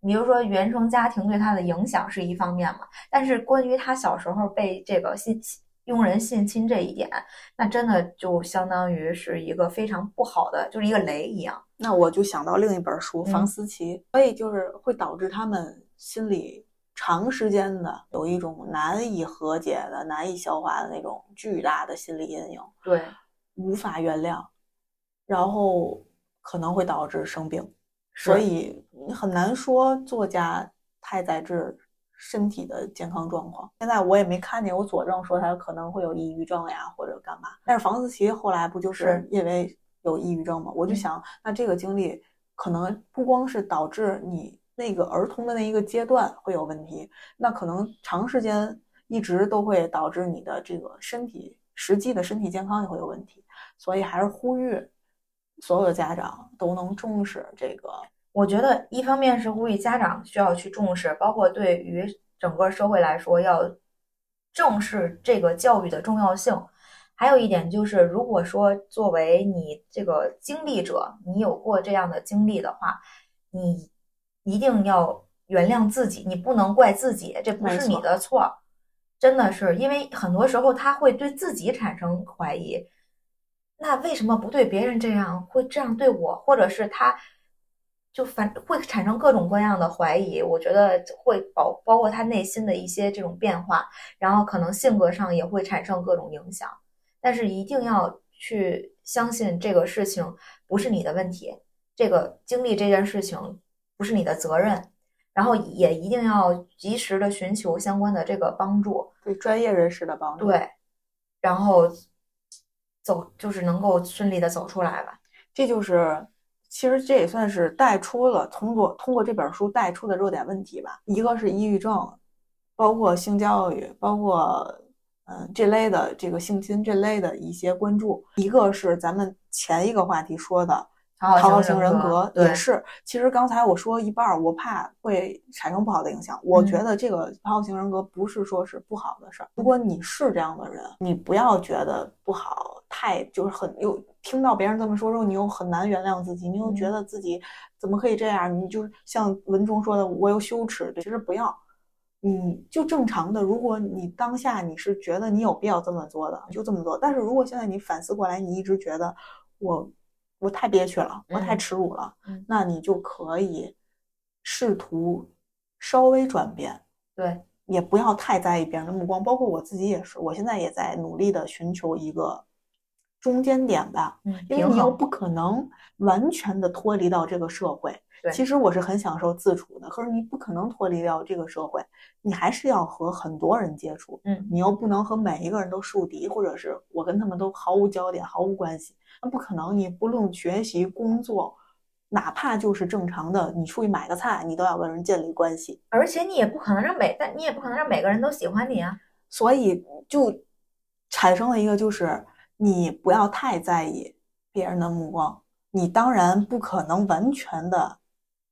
比如说原生家庭对他的影响是一方面嘛，但是关于他小时候被这个性佣人性侵这一点，那真的就相当于是一个非常不好的，就是一个雷一样。那我就想到另一本书《嗯房思琪》，所以就是会导致他们心里长时间的有一种难以和解的、难以消化的那种巨大的心理阴影，对，无法原谅，然后可能会导致生病。所以你很难说作家太在治身体的健康状况。现在我也没看见有佐证说他可能会有抑郁症呀，或者干嘛。但是房思琪后来不就是是因为有抑郁症吗？我就嗯想，那这个经历可能不光是导致你那个儿童的那一个阶段会有问题，那可能长时间一直都会导致你的这个身体实际的身体健康也会有问题。所以还是呼吁所有的家长都能重视这个。我觉得一方面是呼吁家长需要去重视，包括对于整个社会来说要正视这个教育的重要性。还有一点就是，如果说作为你这个经历者，你有过这样的经历的话，你一定要原谅自己，你不能怪自己，这不是你错的错。真的是因为很多时候他会对自己产生怀疑，那为什么不对别人这样，会这样对我，或者是他就反会产生各种各样的怀疑，我觉得会包包括他内心的一些这种变化，然后可能性格上也会产生各种影响。但是一定要去相信这个事情不是你的问题，这个经历这件事情不是你的责任，然后也一定要及时的寻求相关的这个帮助，对专业人士的帮助。，对，然后走就是能够顺利的走出来吧。这就是其实这也算是带出了通过通过这本书带出的热点问题吧。一个是抑郁症，包括性教育，包括嗯这类的这个性侵这类的一些关注。一个是咱们前一个话题说的讨讨好型人人格对也是。其实刚才我说一半儿，我怕会产生不好的影响。我嗯觉得这个讨好型人格不是说是不好的事儿。如果你是这样的人，你不要觉得不好，太就是很又听到别人这么说之后，你又很难原谅自己，你又觉嗯得自己怎么可以这样？你就像文中说的，我有羞耻。其实不要。嗯，就正常的。如果你当下你是觉得你有必要这么做的，就这么做。但是如果现在你反思过来，你一直觉得我我太憋屈了，我太嗯耻辱了，嗯那你就可以试图稍微转变，对，也不要太在意别人的目光。包括我自己也是，我现在也在努力的寻求一个中间点吧，嗯，因为，你又不可能完全的脱离到这个社会。对其实我是很享受自处的，可是你不可能脱离掉这个社会，你还是要和很多人接触，嗯，你又不能和每一个人都树敌，或者是我跟他们都毫无焦点、毫无关系，那不可能。你不论学习、工作，哪怕就是正常的，你出去买个菜，你都要跟人建立关系，而且你也不可能让每，但你也不可能让每个人都喜欢你啊。所以就产生了一个就是你不要太在意别人的目光，你当然不可能完全的。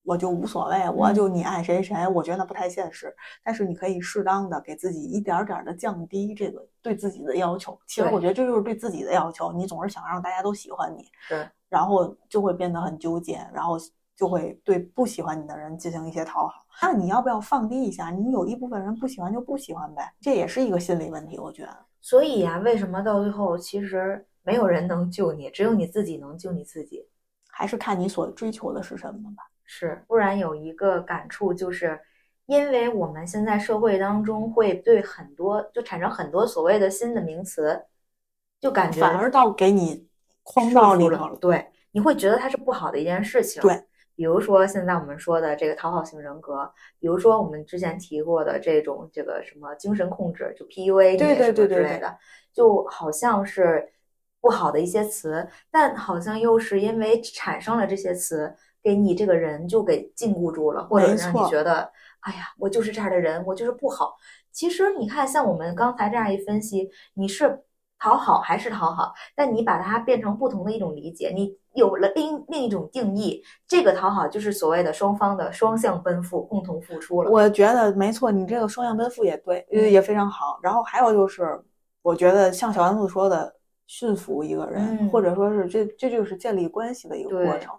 我就无所谓，我就你爱谁谁，我觉得那不太现实。但是你可以适当的给自己一点点的降低这个对自己的要求。其实我觉得这就是对自己的要求。你总是想让大家都喜欢你，对，然后就会变得很纠结，然后就会对不喜欢你的人进行一些讨好。那你要不要放低一下？你有一部分人不喜欢就不喜欢呗，这也是一个心理问题，我觉得。所以呀、为什么到最后其实没有人能救你，只有你自己能救你自己？还是看你所追求的是什么吧。是，忽然有一个感触，就是因为我们现在社会当中会对很多就产生很多所谓的新的名词，就感觉反而倒给你框到里头了。对，你会觉得它是不好的一件事情。对，比如说现在我们说的这个讨好型人格，比如说我们之前提过的这种这个什么精神控制，就 PUA 你对对对对之类的，就好像是不好的一些词，但好像又是因为产生了这些词，给你这个人就给禁锢住了，或者让你觉得，哎呀，我就是这样的人，我就是不好。其实你看，像我们刚才这样一分析，你是讨好还是讨好，但你把它变成不同的一种理解，你有了另另一种定义，这个讨好就是所谓的双方的双向奔赴，共同付出了。我觉得没错，你这个双向奔赴也对，嗯也非常好。然后还有就是，我觉得像小丸子说的，驯服一个人，嗯或者说是这这就是建立关系的一个过程，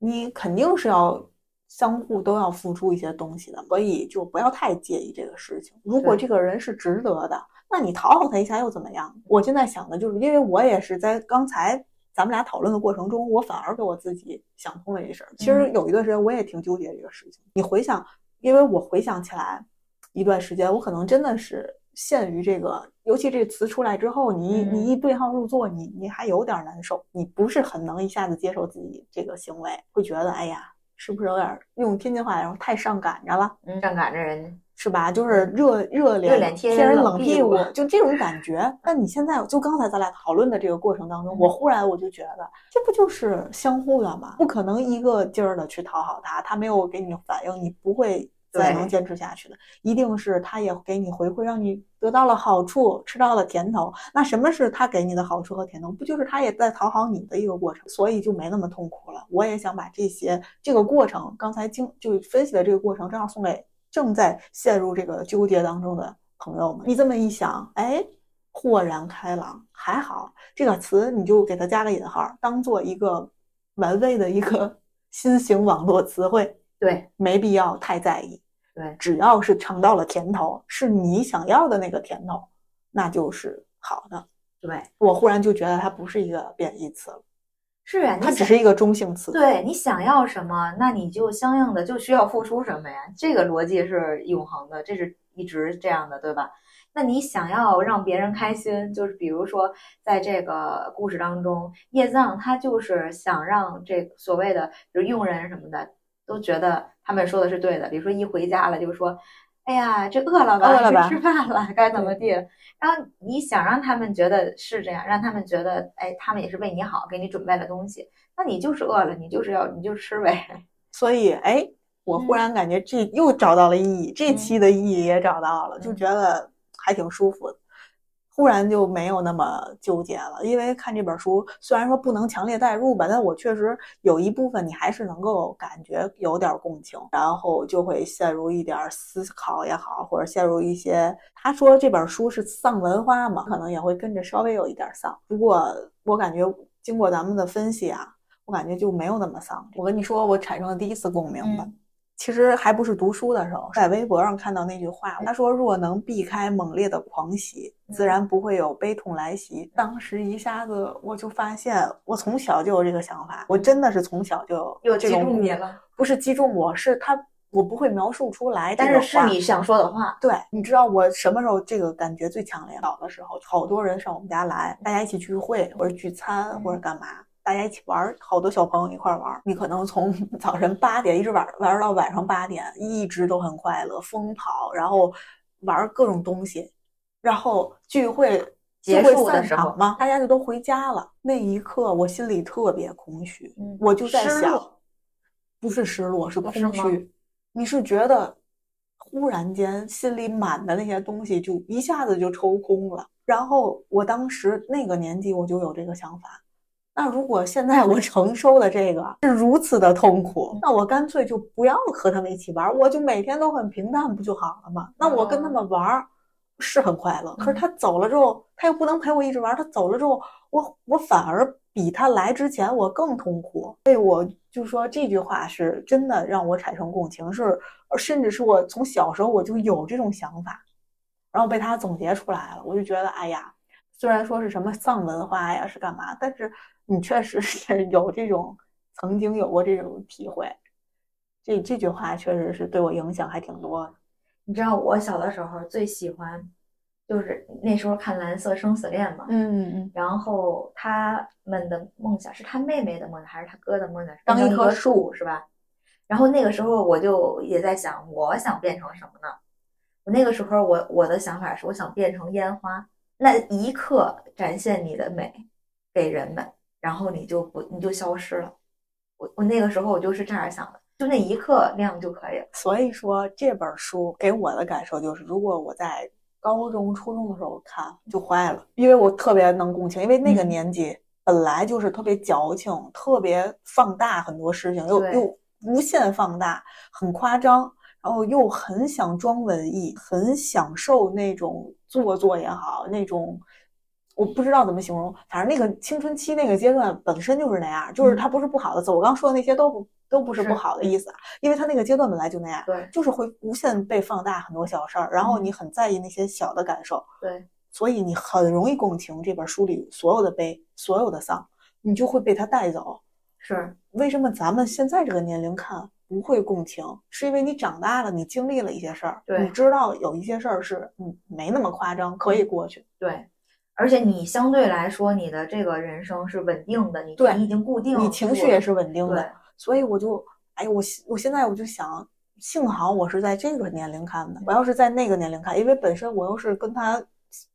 你肯定是要相互都要付出一些东西的，所以就不要太介意这个事情。如果这个人是值得的，那你讨好他一下又怎么样？我现在想的就是，因为我也是在刚才咱们俩讨论的过程中，我反而给我自己想通了这事儿。其实嗯有一段时间我也挺纠结这个事情。你回想，因为我回想起来一段时间，我可能真的是陷于这个，尤其这个词出来之后，你嗯你一对号入座，你你还有点难受，你不是很能一下子接受自己这个行为，会觉得哎呀，是不是有点用天津话来说太上赶着了？嗯，上赶着人，是吧？就是热热脸贴贴人冷冷屁屁股就这种感觉。那你现在就刚才咱俩讨论的这个过程当中，我嗯忽然我就觉得，这不就是相互的吗？不可能一个劲儿的去讨好他，他没有给你反应，你不会再对能坚持下去的。一定是他也给你回馈，让你得到了好处，吃到了甜头。那什么是他给你的好处和甜头？不就是他也在讨好你的一个过程？所以就没那么痛苦了。我也想把这些这个过程，刚才经就分析的这个过程，正好送给正在陷入这个纠结当中的朋友们。你这么一想，哎，豁然开朗，还好这个词你就给它加个引号，当做一个玩味的一个 新型网络词汇，对没必要太在意。对，只要是尝到了甜头，是你想要的那个甜头，那就是好的。对，我忽然就觉得它不是一个贬义词了，是啊，它只是一个中性词。对你想要什么，那你就相应的就需要付出什么呀？这个逻辑是永恒的，这是一直这样的，对吧？那你想要让别人开心，就是比如说在这个故事当中，叶藏他就是想让这个所谓的就是佣人什么的都觉得他们说的是对的，比如说一回家了就说。哎呀，这饿了吧？饿了吧吃饭了，该怎么地？然后你想让他们觉得是这样，让他们觉得，哎，他们也是为你好，给你准备了东西。那你就是饿了，你就是要你就吃呗。所以，哎，我忽嗯然感觉这又找到了意义，这嗯期的意义也找到了，就嗯觉得还挺舒服的。忽然就没有那么纠结了，因为看这本书，虽然说不能强烈代入吧，但我确实有一部分你还是能够感觉有点共情，然后就会陷入一点思考也好，或者陷入一些他说这本书是丧文化嘛，可能也会跟着稍微有一点丧。不过我感觉经过咱们的分析啊，我感觉就没有那么丧。我跟你说，我产生了第一次共鸣吧。其实还不是读书的时候，在微博上看到那句话，他说：“若能避开猛烈的狂喜，自然不会有悲痛来袭。”当时一下子我就发现，我从小就有这个想法，我真的是从小就有这种中你了，不是击中我，是他我不会描述出来但，是是你想说的话。对，你知道我什么时候这个感觉最强烈？小的时候，好多人上我们家来，大家一起聚会或者聚餐或者干嘛，大家一起玩，好多小朋友一块玩。你可能从 早晨八点一直玩玩到晚上八点，一直都很快乐，疯跑，然后玩各种东西，然后聚会结束的时候场嘛，大家就都回家了。那一刻，我心里特别空虚，嗯我就在想，不是失落，是空虚。你是觉得忽然间心里满的那些东西就一下子就抽空了。然后我当时那个年纪我就有这个想法，那如果现在我承受的这个是如此的痛苦，那我干脆就不要和他们一起玩，我就每天都很平淡不就好了吗？那我跟他们玩儿是很快乐，可是他走了之后，他又不能陪我一直玩，他走了之后，我我反而比他来之前我更痛苦。所以我就说这句话是真的让我产生共情，是甚至是我从小时候我就有这种想法，然后被他总结出来了，我就觉得哎呀，虽然说是什么丧文化呀是干嘛，但是你确实是有这种曾经有过这种体会。这这句话确实是对我影响还挺多的。你知道我小的时候最喜欢，就是那时候看《蓝色生死恋》嘛，嗯嗯然后他们的梦想是他妹妹的梦想还是他哥的梦想？当一棵树是吧？然后那个时候我就也在想，我想变成什么呢？我那个时候我我的想法是，我想变成烟花，那一刻展现你的美给人们，然后你就不你就消失了。我我那个时候我就是这样想的，就那一刻那样就可以了。所以说这本书给我的感受就是，如果我在高中、初中的时候看就坏了，因为我特别能共情，因为那个嗯年纪。本来就是特别矫情，特别放大很多事情，又又无限放大，很夸张，然后又很想装文艺，很享受那种做作也好，那种我不知道怎么形容，反正那个青春期那个阶段本身就是那样，就是它不是不好的词，我刚说的那些都不都不是是不好的意思啊，因为它那个阶段本来就那样，对就是会无限被放大很多小事儿，然后嗯你很在意那些小的感受，对，所以你很容易共情这本书里所有的悲，所有的丧，你就会被它带走。是为什么咱们现在这个年龄看不会共情？是因为你长大了，你经历了一些事儿，你知道有一些事儿是嗯没那么夸张，可以过去。对。而且你相对来说，你的这个人生是稳定的，你对你已经固定，你情绪也是稳定的，所以我就哎，我现我现在我就想，幸好我是在这个年龄看的，我要是在那个年龄看，因为本身我又是跟他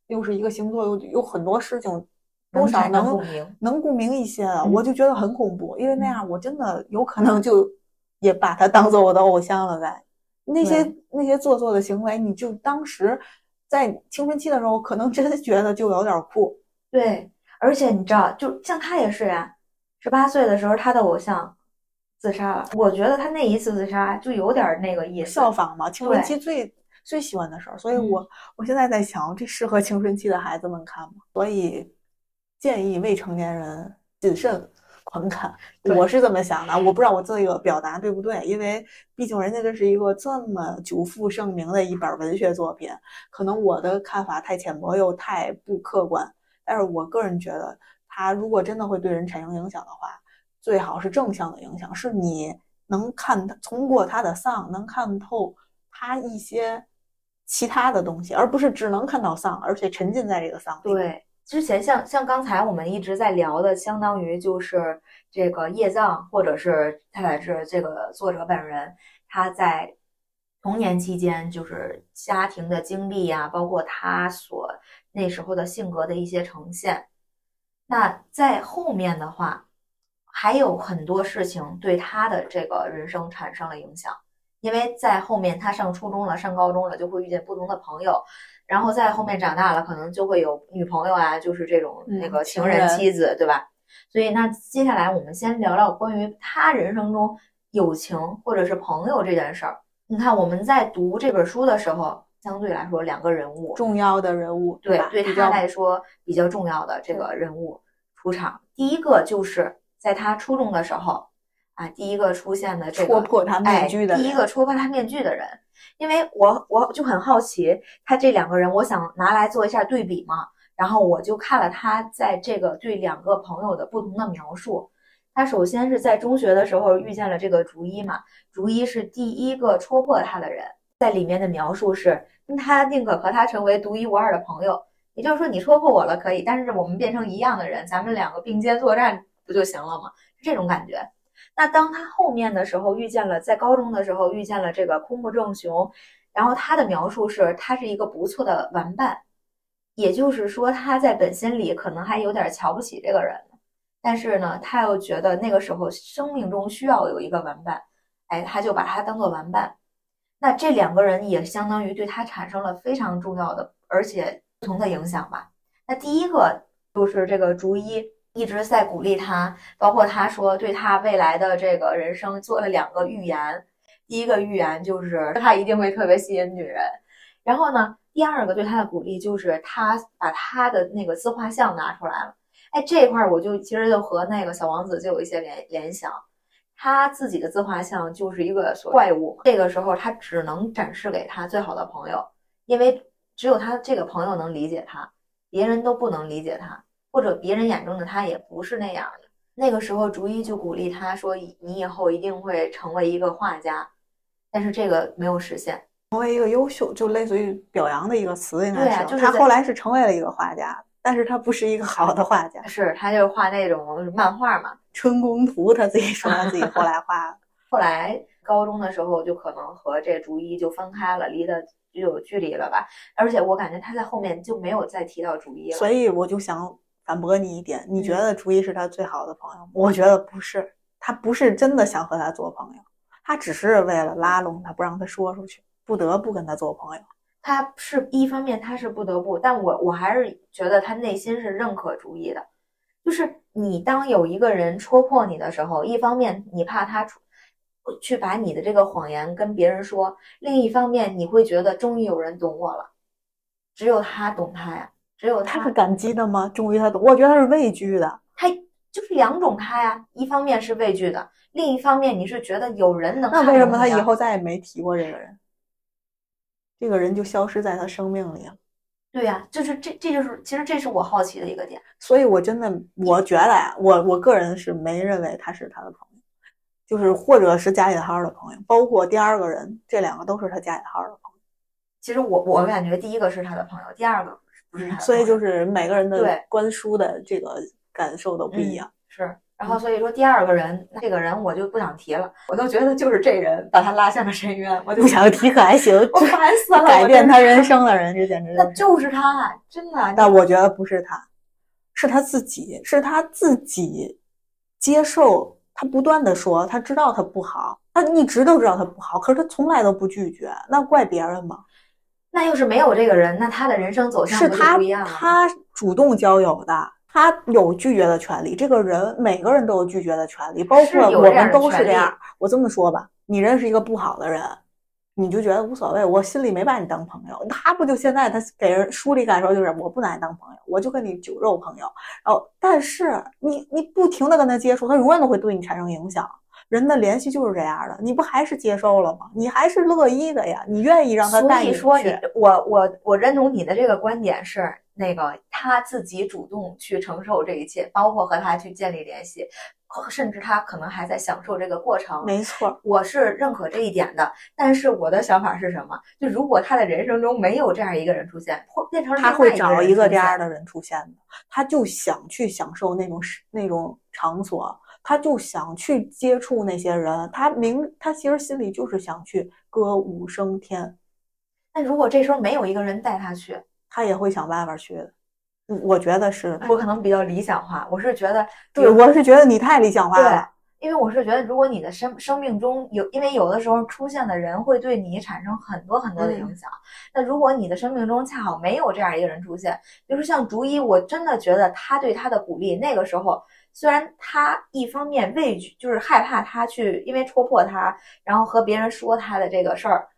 又是一个星座，又有很多事情多少能能共鸣。一些了，嗯我就觉得很恐怖，因为那样我真的有可能就也把他当做我的偶像了呗。那些那些做作的行为，你就当时在青春期的时候，可能真的觉得就有点酷。对，而且你知道，就像他也是呀，十八岁的时候他的偶像自杀了，我觉得他那一次自杀就有点那个意思。效仿嘛，青春期最最喜欢的事儿，所以嗯我我现在在想，这适合青春期的孩子们看吗？所以建议未成年人谨慎观看，对我是这么想的。我不知道我这个表达对不对，因为毕竟人家这是一个这么久负盛名的一本文学作品，可能我的看法太浅薄又太不客观。但是我个人觉得，它如果真的会对人产生影响的话，最好是正向的影响，是你能看通过他的丧，能看透他一些其他的东西，而不是只能看到丧，而且沉浸在这个丧里。，对，之前像像刚才我们一直在聊的，相当于就是这个叶藏，或者是太宰治这个作者本人，他在童年期间就是家庭的经历呀、包括他所那时候的性格的一些呈现。那在后面的话，还有很多事情对他的这个人生产生了影响，因为在后面他上初中了，上高中了，就会遇见不同的朋友，然后在后面长大了，可能就会有女朋友啊，就是这种嗯那个情人、情人妻子，对吧？所以那接下来我们先聊聊关于他人生中友情或者是朋友这件事儿。你看我们在读这本书的时候，相对来说两个人物，重要的人物，吧？对对他来说比较重要的这个人物出场。第一个就是在他初中的时候啊，第一个出现的这个戳破他面具的哎，第一个戳破他面具的人。因为我我就很好奇，他这两个人，我想拿来做一下对比嘛。然后我就看了他在这个对两个朋友的不同的描述。他首先是在中学的时候遇见了这个竹一嘛，竹一是第一个戳破他的人，在里面的描述是，他宁可和他成为独一无二的朋友，也就是说你戳破我了可以，但是我们变成一样的人，咱们两个并肩作战不就行了吗？是这种感觉。那当他后面的时候遇见了，在高中的时候遇见了这个空木正雄，然后他的描述是他是一个不错的玩伴，也就是说他在本心里可能还有点瞧不起这个人，但是呢，他又觉得那个时候生命中需要有一个玩伴，哎，他就把他当做玩伴。那这两个人也相当于对他产生了非常重要的而且不同的影响吧。那第一个就是这个竹一一直在鼓励他，包括他说对他未来的这个人生做了两个预言。第一个预言就是他一定会特别吸引女人，然后呢，第二个对他的鼓励就是他把他的那个自画像拿出来了。哎，这一块儿我就其实就和那个小王子就有一些联联想。他自己的自画像就是一个所怪物，这个时候他只能展示给他最好的朋友，因为只有他这个朋友能理解他，别人都不能理解他，或者别人眼中的他也不是那样的。那个时候，逐一就鼓励他说：“你以后一定会成为一个画家。”但是这个没有实现。成为一个优秀，就类似于表扬的一个词，应该对是。啊就是他后来是成为了一个画家，但是他不是一个好的画家。是他就是画那种漫画嘛。春宫图，他自己说他自己后来画的。后来高中的时候，就可能和这竹一就分开了，离得就有距离了吧。而且我感觉他在后面就没有再提到竹一了。所以我就想反驳你一点，你觉嗯得竹一是他最好的朋友吗？我觉得不是，他不是真的想和他做朋友，他只是为了拉拢他，不让他说出去，不得不跟他做朋友。他是一方面他是不得不，但我我还是觉得他内心是认可竹一的，就是你当有一个人戳破你的时候，一方面你怕他出去把你的这个谎言跟别人说，另一方面你会觉得终于有人懂我了，只有他懂他呀，只有他他是感激的吗？终于他懂，我觉得他是畏惧的。他就是两种他呀，一方面是畏惧的，另一方面你是觉得有人能那为什么他以后再也没提过这个人？这个人就消失在他生命里了。对呀、就是这这就是其实这是我好奇的一个点。所以我真的，我觉得呀，我我个人是没认为他是他的朋友，就是或者是加引号的朋友，包括第二个人，这两个都是他加引号的朋友其实我我感觉第一个是他的朋友，第二个不是他友，的所以就是每个人的观书的这个感受都不一样。是，然后所以说第二个人，这个人我就不想提了，我都觉得就是这人把他拉向了深渊，我就不想提可还行，我烦死了，改变他人生，的人，这简直那就是。就是他，真的。但我觉得不是他，是他自己，是他自己接受。他不断的说，他知道他不好，他一直都知道他不好，可是他从来都不拒绝，那怪别人吗？那要是没有这个人，那他的人生走向是他不一样了？他主动交友的，他有拒绝的权利。这个人每个人都有拒绝的权利，包括我们都是这样。我这么说吧，你认识一个不好的人，你就觉得无所谓，我心里没把你当朋友。他不就现在他给人疏离感受就是我不拿你当朋友，我就跟你酒肉朋友。然后，但是你你不停的跟他接触，他永远都会对你产生影响。人的联系就是这样的，你不还是接受了吗？你还是乐意的呀，你愿意让他带你以说你去。我我我认同你的这个观点是，那个他自己主动去承受这一切，包括和他去建立联系，甚至他可能还在享受这个过程。没错，我是认可这一点的，但是我的想法是什么？就如果他的人生中没有这样一个人出现，会变成他会找一个这样的。人出现的，他就想去享受那种那种场所，他就想去接触那些人，他明他其实心里就是想去歌舞升天，那如果这时候没有一个人带他去，他也会想办法去我觉得是，我可能比较理想化，我是觉得，对，我是觉得你太理想化了。，因为我是觉得，如果你的生生命中有，因为有的时候出现的人会对你产生很多很多的影响。那如果你的生命中恰好没有这样一个人出现，比如说像竹一，我真的觉得他对他的鼓励，那个时候虽然他一方面畏惧，就是害怕他去因为戳破他，然后和别人说他的这个事儿。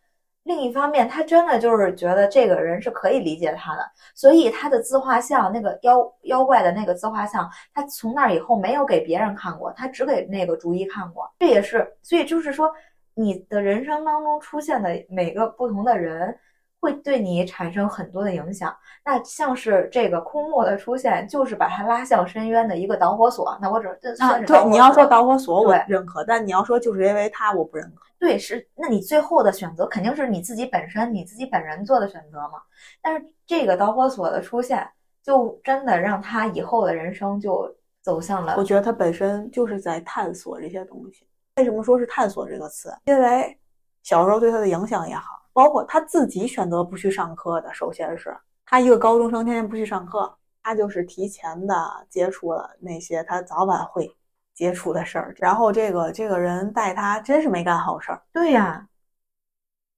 另一方面，他真的就是觉得这个人是可以理解他的，所以他的自画像，那个妖妖怪的那个自画像，他从那以后没有给别人看过，他只给那个竹一看过。这也是，所以就是说，你的人生当中出现的每个不同的人，会对你产生很多的影响。那像是这个空漠的出现，就是把他拉向深渊的一个导火索。那我只这啊，算是导，火对你要说导火索，我也认可，但你要说就是因为他，我不认可。对，是，那你最后的选择肯定是你自己本身、你自己本人做的选择嘛。但是这个导火索的出现，就真的让他以后的人生就走向了我觉得他本身就是在探索这些东西。为什么说是探索这个词？因为小时候对他的影响也好，包括他自己选择不去上课的。首先是他一个高中生，天天不去上课，他就是提前的接触了那些他早晚会接触的事儿。然后这个这个人带他真是没干好事儿，对呀、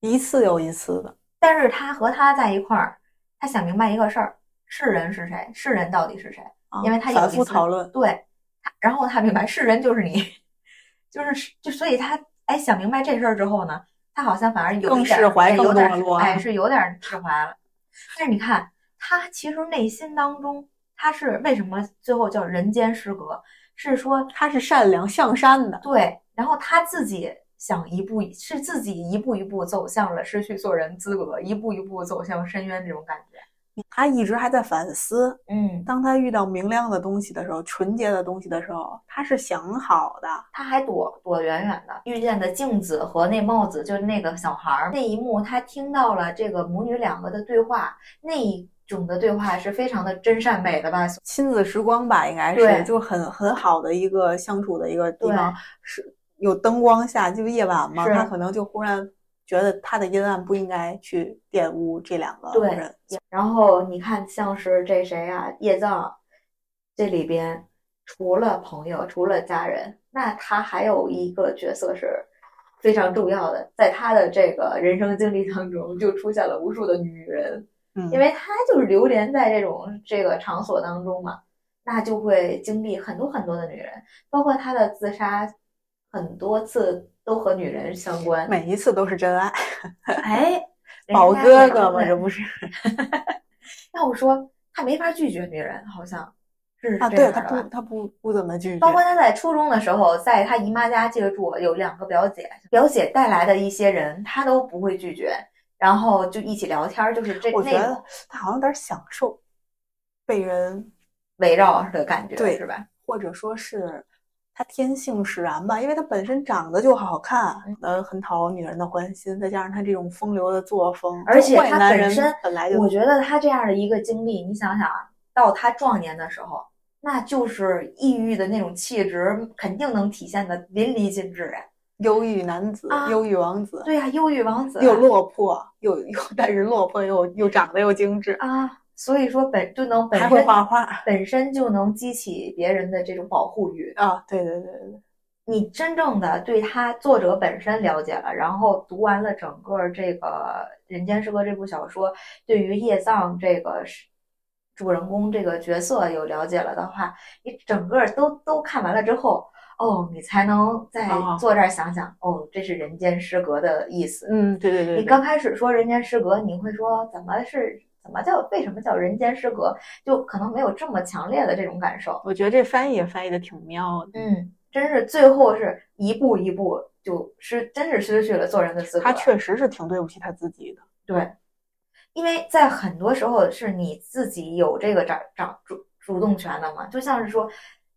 一次又一次的。但是他和他在一块儿，他想明白一个事儿：是人是谁？是人到底是谁？啊因为他反复讨论，对，他然后他明白是人就是你，就是就所以他哎想明白这事儿之后呢，他好像反而有释怀有点哎是有点释怀了。但是你看他其实内心当中他是为什么最后叫人间失格？是说他是善良向善的。对，然后他自己想一步是自己一步一步走向了失去做人资格，一步一步走向深渊这种感觉。他一直还在反思，嗯，当他遇到明亮的东西的时候，纯洁的东西的时候，他是想好的。他还躲躲远远的，遇见的镜子和那帽子，就是那个小孩儿。那一幕，他听到了这个母女两个的对话，那一种的对话是非常的真善美的吧？亲子时光吧，应该是就很很好的一个相处的一个地方，是有灯光下，就夜晚嘛，他可能就忽然觉得他的阴暗不应该去玷污这两个对人。然后你看，像是这谁啊，叶藏，这里边除了朋友，除了家人，那他还有一个角色是非常重要的，在他的这个人生经历当中，就出现了无数的女人，嗯，因为他就是流连在这种这个场所当中嘛。那就会经历很多很多的女人，包括他的自杀，很多次都和女人相关。每一次都是真爱。哎，宝哥哥嘛，这不是？要我说他没法拒绝女人，好像是啊，对他不，他不不怎么拒绝。包括他在初中的时候，在他姨妈家借住，有两个表姐，表姐带来的一些人，他都不会拒绝，然后就一起聊天，就是这。我觉得他好像有点享受被人围绕的感觉，对，是吧？或者说是。他天性使然吧，因为他本身长得就好看，呃，很讨女人的欢心，再加上他这种风流的作风，而且他本身本来就，我觉得他这样的一个经历，你想想啊，到他壮年的时候，那就是抑郁的那种气质，肯定能体现的淋漓尽致哎，忧郁男子，忧郁王子，对呀，忧郁王子，又落魄，又又但是落魄又又长得又精致啊。所以说本就能本身会画画，本身就能激起别人的这种保护欲啊！对对对对，你真正的对他作者本身了解了，然后读完了整个这个《人间失格》这部小说，对于叶藏这个主人公这个角色有了解了的话，你整个都都看完了之后，哦，你才能再坐这儿想想，哦，这是《人间失格》的意思。嗯，对对对。你刚开始说《人间失格》，你会说怎么是？怎么叫为什么叫人间失格？就可能没有这么强烈的这种感受。我觉得这翻译也翻译的挺妙的。嗯，真是最后是一步一步，就失真是失去了做人的资格。他确实是挺对不起他自己的。对，因为在很多时候是你自己有这个掌掌主主动权的嘛，就像是说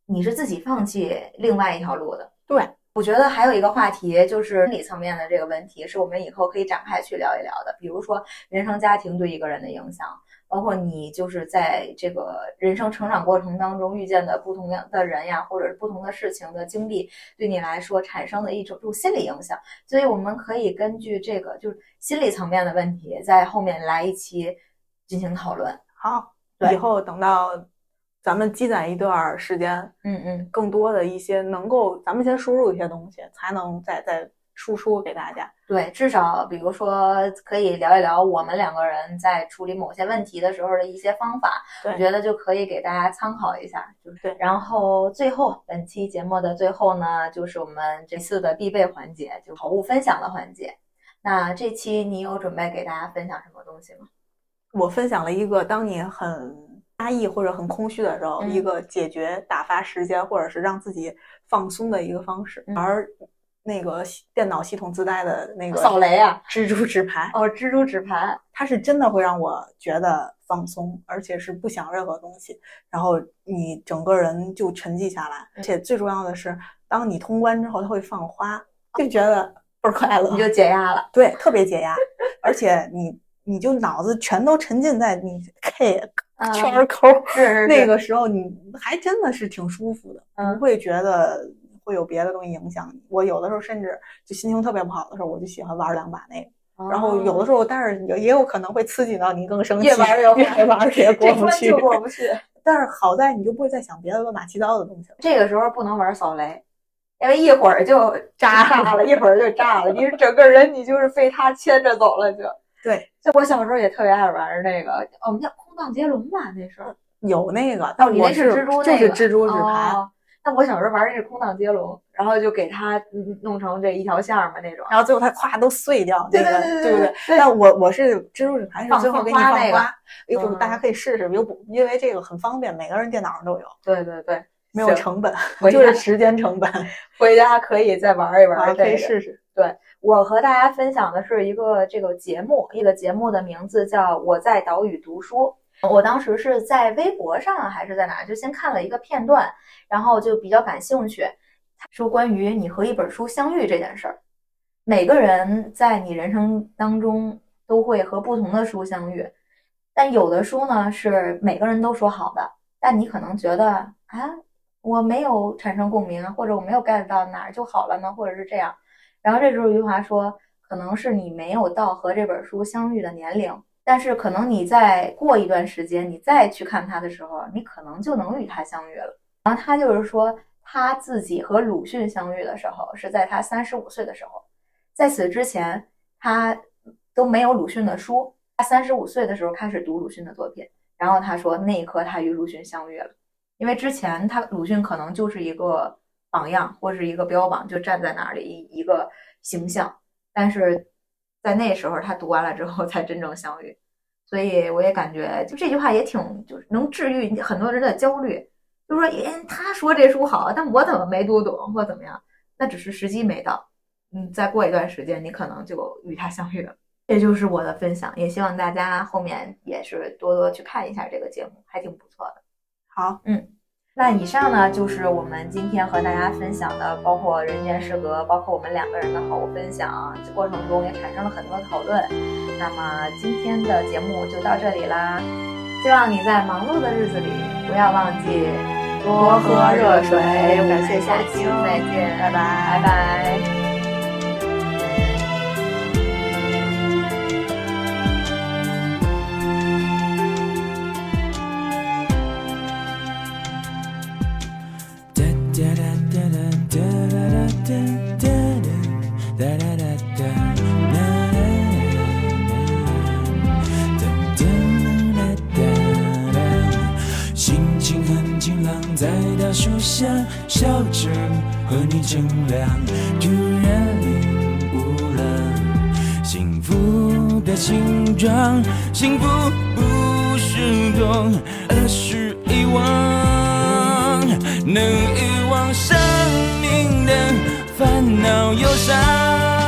你是自己放弃另外一条路的。对。我觉得还有一个话题就是心理层面的这个问题，是我们以后可以展开去聊一聊的。比如说原生家庭对一个人的影响，包括你就是在这个人生成长过程当中遇见的不同的人呀，或者是不同的事情的经历，对你来说产生的一种种心理影响。所以我们可以根据这个就是心理层面的问题，在后面来一期进行讨论。好，以后等到。咱们积攒一段时间，嗯嗯，更多的一些能够，咱们先输入一些东西，才能再再输出给大家。对，至少比如说可以聊一聊我们两个人在处理某些问题的时候的一些方法，我觉得就可以给大家参考一下。对，然后最后本期节目的最后呢，就是我们这次的必备环节，就好物分享的环节。那这期你有准备给大家分享什么东西吗？我分享了一个，当你很。压抑或者很空虚的时候，一个解决打发时间或者是让自己放松的一个方式。而那个电脑系统自带的那个扫雷啊，蜘蛛纸牌哦，蜘蛛纸牌，它是真的会让我觉得放松，而且是不想任何东西，然后你整个人就沉寂下来。而且最重要的是，当你通关之后，它会放花，就觉得倍儿快乐，你就解压了。对，特别解压，而且你你就脑子全都沉浸在你 K。圈抠，那个时候你还真的是挺舒服的，不会觉得会有别的东西影响你。我有的时候甚至就心情特别不好的时候，我就喜欢玩两把那个。然后有的时候，但是也也有可能会刺激到你更生气，越玩越玩越过不去，过不去。但是好在你就不会再想别的乱七八糟的东西了。这个时候不能玩扫雷，因为一会儿就炸了，一会儿就炸了，你整个人你就是被他牵着走了就。对，就我小时候也特别爱玩那个，我们叫空荡接龙吧，那是有那个，但我是蜘蛛，就是蜘蛛纸牌。但我小时候玩的是空荡接龙，然后就给它弄成这一条线嘛那种，然后最后它咵都碎掉，对对对对对。但我我是蜘蛛纸牌是最后给你放花，一会儿大家可以试试，又不因为这个很方便，每个人电脑上都有。对对对，没有成本，就是时间成本。回家可以再玩一玩，可以试试。对。我和大家分享的是一个这个节目，一个节目的名字叫《我在岛屿读书》。我当时是在微博上还是在哪，就先看了一个片段，然后就比较感兴趣。说关于你和一本书相遇这件事儿，每个人在你人生当中都会和不同的书相遇，但有的书呢是每个人都说好的，但你可能觉得啊，我没有产生共鸣，或者我没有 get 到哪儿就好了呢，或者是这样。然后这时候余华说，可能是你没有到和这本书相遇的年龄，但是可能你再过一段时间，你再去看他的时候，你可能就能与他相遇了。然后他就是说，他自己和鲁迅相遇的时候是在他三十五岁的时候，在此之前他都没有鲁迅的书，他三十五岁的时候开始读鲁迅的作品，然后他说那一刻他与鲁迅相遇了。因为之前他鲁迅可能就是一个榜样或是一个标榜，就站在那儿的一一个形象，但是在那时候他读完了之后才真正相遇，所以我也感觉就这句话也挺就是能治愈很多人的焦虑，就说哎他说这书好，但我怎么没读懂或怎么样，那只是时机没到，嗯，再过一段时间你可能就与他相遇了。这就是我的分享，也希望大家后面也是多多去看一下这个节目，还挺不错的。好，嗯，那以上呢就是我们今天和大家分享的，包括《人间失格》，包括我们两个人的好物分享，这过程中也产生了很多讨论。那么今天的节目就到这里啦，希望你在忙碌的日子里不要忘记多喝热水。感谢下期再见，拜拜，拜拜。晴朗在大树下笑着和你乘凉突然领悟了幸福的形状幸福不是痛而是遗忘能遗忘生命的烦恼忧伤